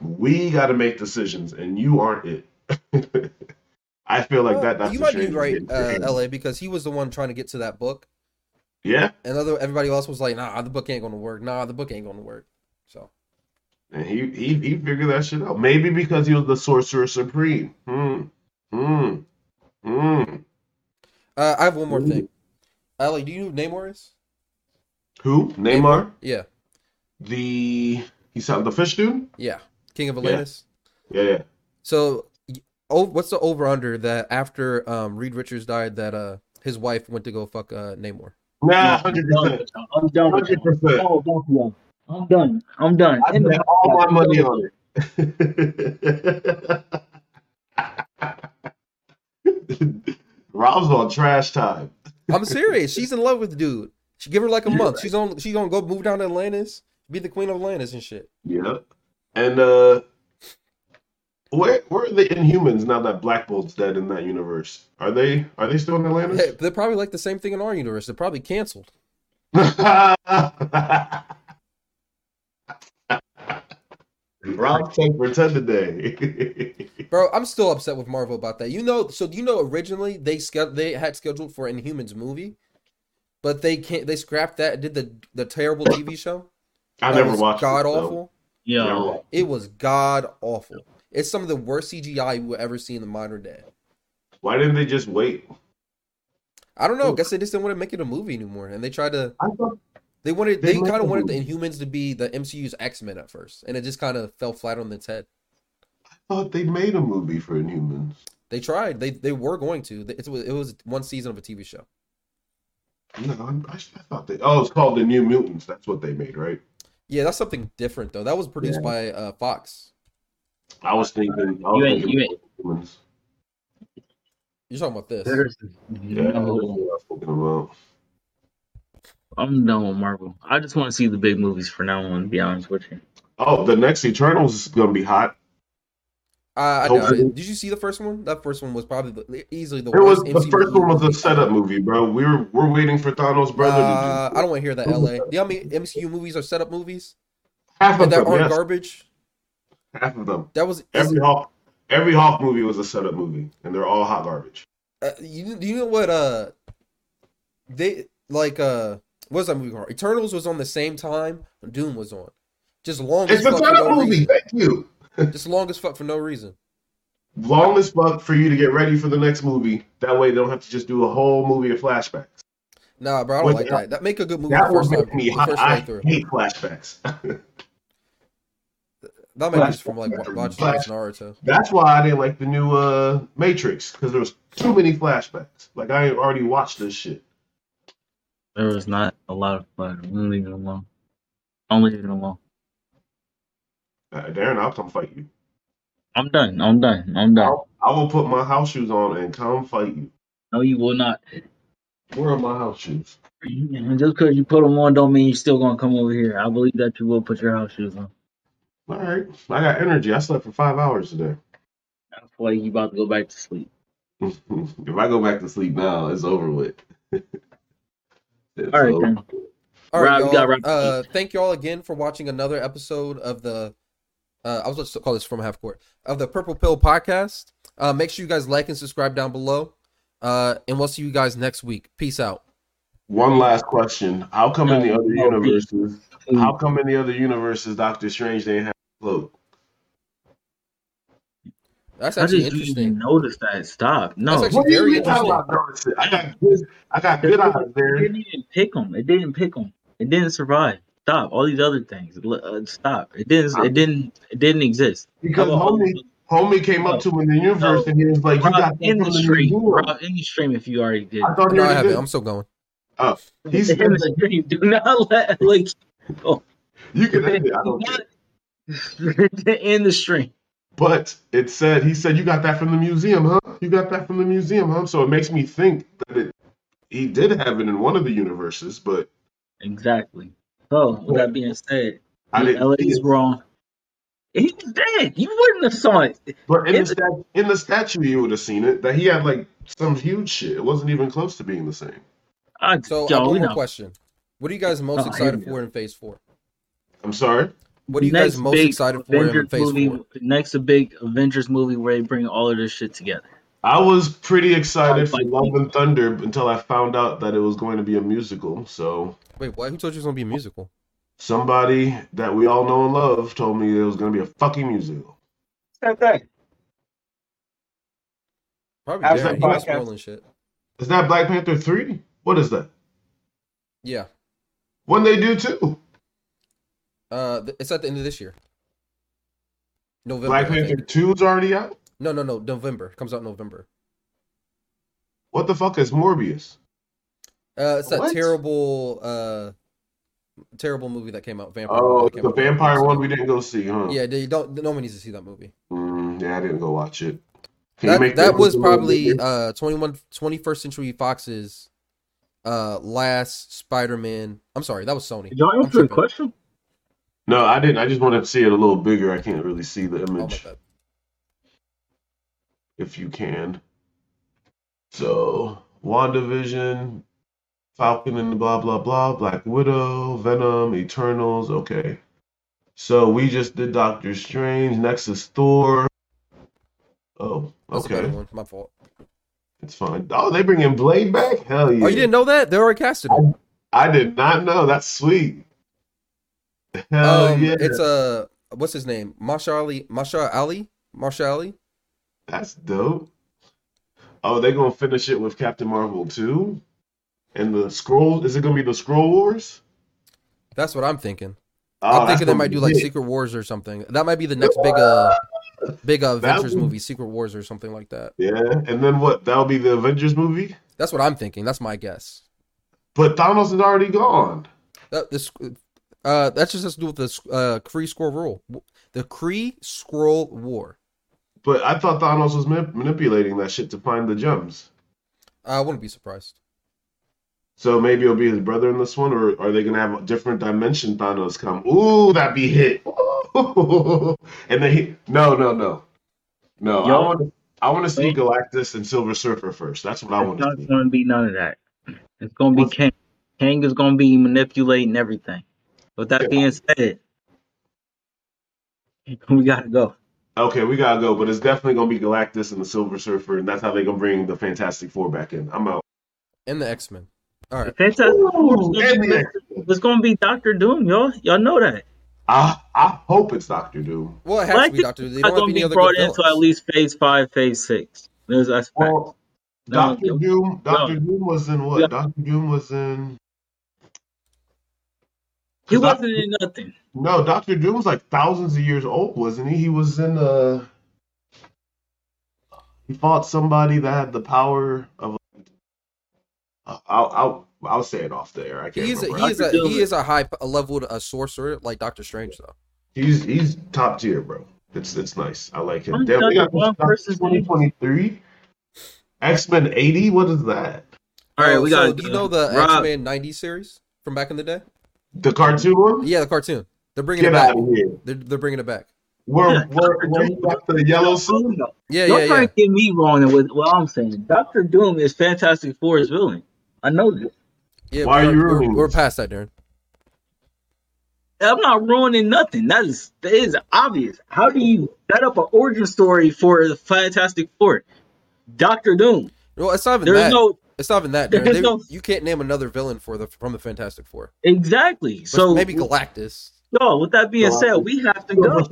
we got to make decisions, and you aren't it." I feel like that. Well, Doctor you might be right, uh. La, because he was the one trying to get to that book, Yeah, and other everybody else was like, "Nah, the book ain't gonna work. Nah, the book ain't gonna work." So and he he he figured that shit out. Maybe because he was the Sorcerer Supreme. Hmm. Hmm. Hmm. Uh, I have one more thing. Ali, do you know who Namor is? Who? Neymar? Yeah, The he sound the fish dude? yeah, King of Yeah. Atlantis. Yeah, yeah. So, oh, what's the over under that after um Reed Richards died that uh his wife went to go fuck uh Namor? Nah, hundred percent. I'm done with Hundred y'all. percent. Oh, both of y'all. I'm done. I'm done. I End bet all my money on it. Rob's on trash time. I'm serious. She's in love with the dude. She give her like a month. She's on. She's gonna go move down to Atlantis, be the queen of Atlantis and shit. Yeah. And uh where where are the Inhumans now that Black Bolt's dead in that universe? Are they are they still in Hey, Atlantis? they're probably like the same thing in our universe. They're probably canceled. Rob take for ten today. Bro, I'm still upset with Marvel about that. You know, so do you know originally they ske- they had scheduled for an Inhumans movie, but they can't. They scrapped that. and Did the the terrible TV show? I That never was watched God it, though. awful. Yo, Never It was god awful. It's some of the worst CGI you will ever see in the modern day. Why didn't they just wait? I don't know. I guess they just didn't want to make it a movie anymore, and they tried to. I thought They wanted. They They, kind of wanted the. Inhumans to be the MCU's X Men at first, and it just kind of fell flat on its head. I thought they made a movie for Inhumans. They tried. They they were going to. It was it was one season of a TV show. No, I'm- I, I thought they. Oh, it's called the New Mutants. That's what they made, right? Yeah, that's something different though. That was produced Yeah. by uh, Fox. I was thinking. I was You ain't- thinking you ain't- Inhumans. You're talking about this. there's Yeah, that's no. what I was thinking about. I'm done with Marvel. I just want to see the big movies for now on. To be honest with you. Oh, the next Eternals is gonna be hot. I, I doubt Did you see the first one? That first one was probably easily the It was the MCU first one was a movie. setup movie, bro. We were we're waiting for Thanos' brother Uh, to I don't want to hear that. La. Do you know MCU movies are setup movies half of and them. aren't Yes, garbage? half of them. That was Every Hawk, every Hawk movie was a setup movie, and they're all hot garbage. Uh, you do you know what? Uh, they like uh, what's that movie called? Eternals was on the same time Dune was on. Just long It's a fuck for no movie. reason. Thank you. Just long as fuck for no reason. Long as fuck for you to get ready for the next movie. That way, they don't have to just do a whole movie of flashbacks. Nah, bro, I don't Wait, like that- that. That make a good movie That the would make time. me hot. I through. hate flashbacks. That might be from like watching Flash- Naruto. That's why I didn't like the new uh, Matrix because there was too many flashbacks. Like I already watched this shit. There was not a lot of fun. I'm gonna leave it alone. I'm leaving it alone. Uh, Darren, I'll come fight you. I'm done. I'm done. I'm done. I'll, I will put my house shoes on and come fight you. No, you will not. Where are my house shoes? And just because you put them on, don't mean you're still gonna come over here. I believe that you will put your house shoes on. All right, I got energy. I slept for five hours today. That's why you about to go back to sleep. if I go back to sleep now, it's over with. It's All right, over. then. All right, Rob, y'all. Uh, thank y'all again for watching another episode of the. Uh, I was going to call this from half court of the Purple Pill podcast. Uh, make sure you guys like and subscribe down below. Uh, and we'll see you guys next week. Peace out. One last question: How come in the other No, no, universes? How come in the other universes Doctor Strange didn't have a cloak? That's I actually just didn't interesting. notice that. Stop. No. That's It What do you very mean interesting. I? I got good. I got good eyes there. didn't even pick them. It didn't pick them. It didn't survive. Stop. All these other things. Uh, stop. It didn't. It didn't. It didn't exist. Because homie, homie came up to him in the universe No. and he was like, "You got in the stream. Rob, in the stream. If you already did. I thought no, I haven't. I'm still going. Oh, He's in the stream. Do not let like Oh. you can end it. I don't care. in the stream. But it said he said you got that from the museum, huh? You got that from the museum, huh? So it makes me think that it he did have it in one of the universes, but Exactly. So with that being said, I didn't. LA see is it. wrong. He's dead. You wouldn't have saw it. But in the stat- in the statue, you would have seen it. That he had like some huge shit. It wasn't even close to being the same. I, So, I have one more question. What are you guys most Oh, excited we go. for in Phase Four? I'm sorry. What are you Next guys most excited for in Avengers Phase movie, Four? Next, a big Avengers movie where they bring all of this shit together. I was pretty excited for Like- Love and Thunder until I found out that it was going to be a musical. So Wait, what? Who told you it was gonna be a musical? somebody that we all know and love told me it was going to be a fucking musical. Same thing. Probably How's Darren. that He was podcast? spoiling shit. Is that Black Panther three? What is that? Yeah. When they do too? Uh, th- it's at the end of this year. November. Black Panther two is already out. No, no, no. November comes out November. What the fuck is Morbius? Uh, it's that What? terrible, uh, terrible movie that came out. Vampire. Oh, that came the out. vampire one we didn't go see, huh? Yeah, they don't. No one needs to see that movie. Mm, yeah, I didn't go watch it. Can you That make that was probably uh 21 21st Century Fox's uh last Spider-Man. I'm sorry, that was Sony. Did y'all answer the question? No, I didn't. I just wanted to see it a little bigger. I can't really see the image if you can. So, WandaVision, Falcon and the blah blah blah, Black Widow, Venom, Eternals. Okay. So we just did Doctor Strange. Next is Thor. Oh, okay. My fault. It's fine. Oh, they bringing Blade back? Hell yeah. Oh, you didn't know that? They already casted him. I did not know. That's sweet. Hell um, yeah. it's uh, what's his name? Mahershala Ali. Mahershala Ali. Mahershala Ali. That's dope. Oh, they gonna finish it with Captain Marvel too? And the Skrull is it gonna be the Skrull Wars? That's what I'm thinking. Oh, I'm thinking they might do like lit. Secret Wars or something. That might be the next big uh, big uh, Avengers would- movie, Secret Wars or something like that. Yeah, and then what? That'll be the Avengers movie. That's what I'm thinking. That's my guess. But Thanos is already gone. That this uh that just has to do with the uh Kree Skrull Rule. The Kree Skrull War. But I thought Thanos was manip- manipulating that shit to find the gems. I wouldn't be surprised. So maybe it'll be his brother in this one, or are they gonna have a different dimension Thanos come? Ooh, that'd be hit. and then he no, no, no. No, I Y'all- want to. I want to see Galactus and Silver Surfer first. That's what I want It's to not see. going to be none of that. It's going to be What's- Kang. Kang is going to be manipulating everything. With that Yeah. being said, we got to go. Okay, we gotta go, but it's definitely gonna be Galactus and the Silver Surfer, and that's how they gonna bring the Fantastic Four back in. I'm out. And the X Men. All right. The. Fantastic Four is Ooh, gonna and be- the- It's going to be Doctor Doom, y'all. Y'all know that. I I hope it's Doctor Doom. Well, it has But to be think Doctor. They Not don't have going to be other brought into at least Phase Five, Phase Six. There's that's fact. Well, Doctor Doom. Doctor no. Doom was in what? Yeah. Doctor Doom was in. He 'cause wasn't in nothing. No, Doctor Doom was like thousands of years old, wasn't he? He was in uh he fought somebody that had the power of uh, I'll I'll I'll say it off there. I can't He is a, remember. he is a he is a high p- a leveled a sorcerer like Doctor Strange though. He's he's top tier, bro. It's it's nice. I like him. I'm Damn, we got One person's 2023. X Men 80. What is that? All right, Oh, we so got. do you know the X Men ninety series from back in the day? The cartoon one? Yeah, the cartoon. They're bringing Get it back. out of here. They're, they're bringing it back. Where Yeah, we're, where you Doom. got the yellow suit? Yeah, Don't yeah, try yeah. to get me wrong with what I'm saying. Doctor Doom is Fantastic Four's villain. I know this. yeah Why are we're, you we're, we're past that, Darren. I'm not ruining nothing. That is that is obvious. How do you set up an origin story for the Fantastic Four? Doctor Doom. Well, it's not even There's that. no it's not even that. there's Darren. They- no- you can't name another villain for the from the Fantastic Four. exactly. But So maybe Galactus. No, with that being said, we have to go.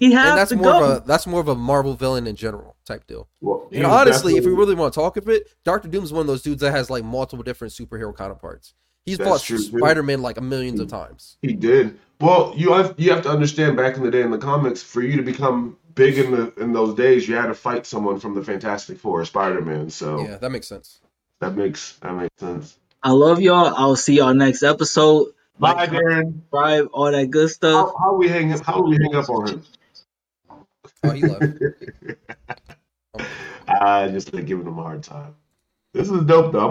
We have And that's to more go. of a that's more of a Marvel villain in general type deal. Well, And he's honestly, if we really want to talk of it, Doctor Doom's one of those dudes that has like multiple different superhero counterparts. He's That's fought true. Spider Man like a millions of times. He did. Well, you have you have to understand back in the day in the comics, for you to become big in the in those days, you had to fight someone from the Fantastic Four, Spider Man. So Yeah, that makes sense. that makes that makes sense. I love y'all. I'll see y'all next episode. Bye, Like, Darren. subscribe, all that good stuff. How, how we hang up? How do we hang up on him? Oh, he left. I just like giving them a hard time. This is dope though. I'm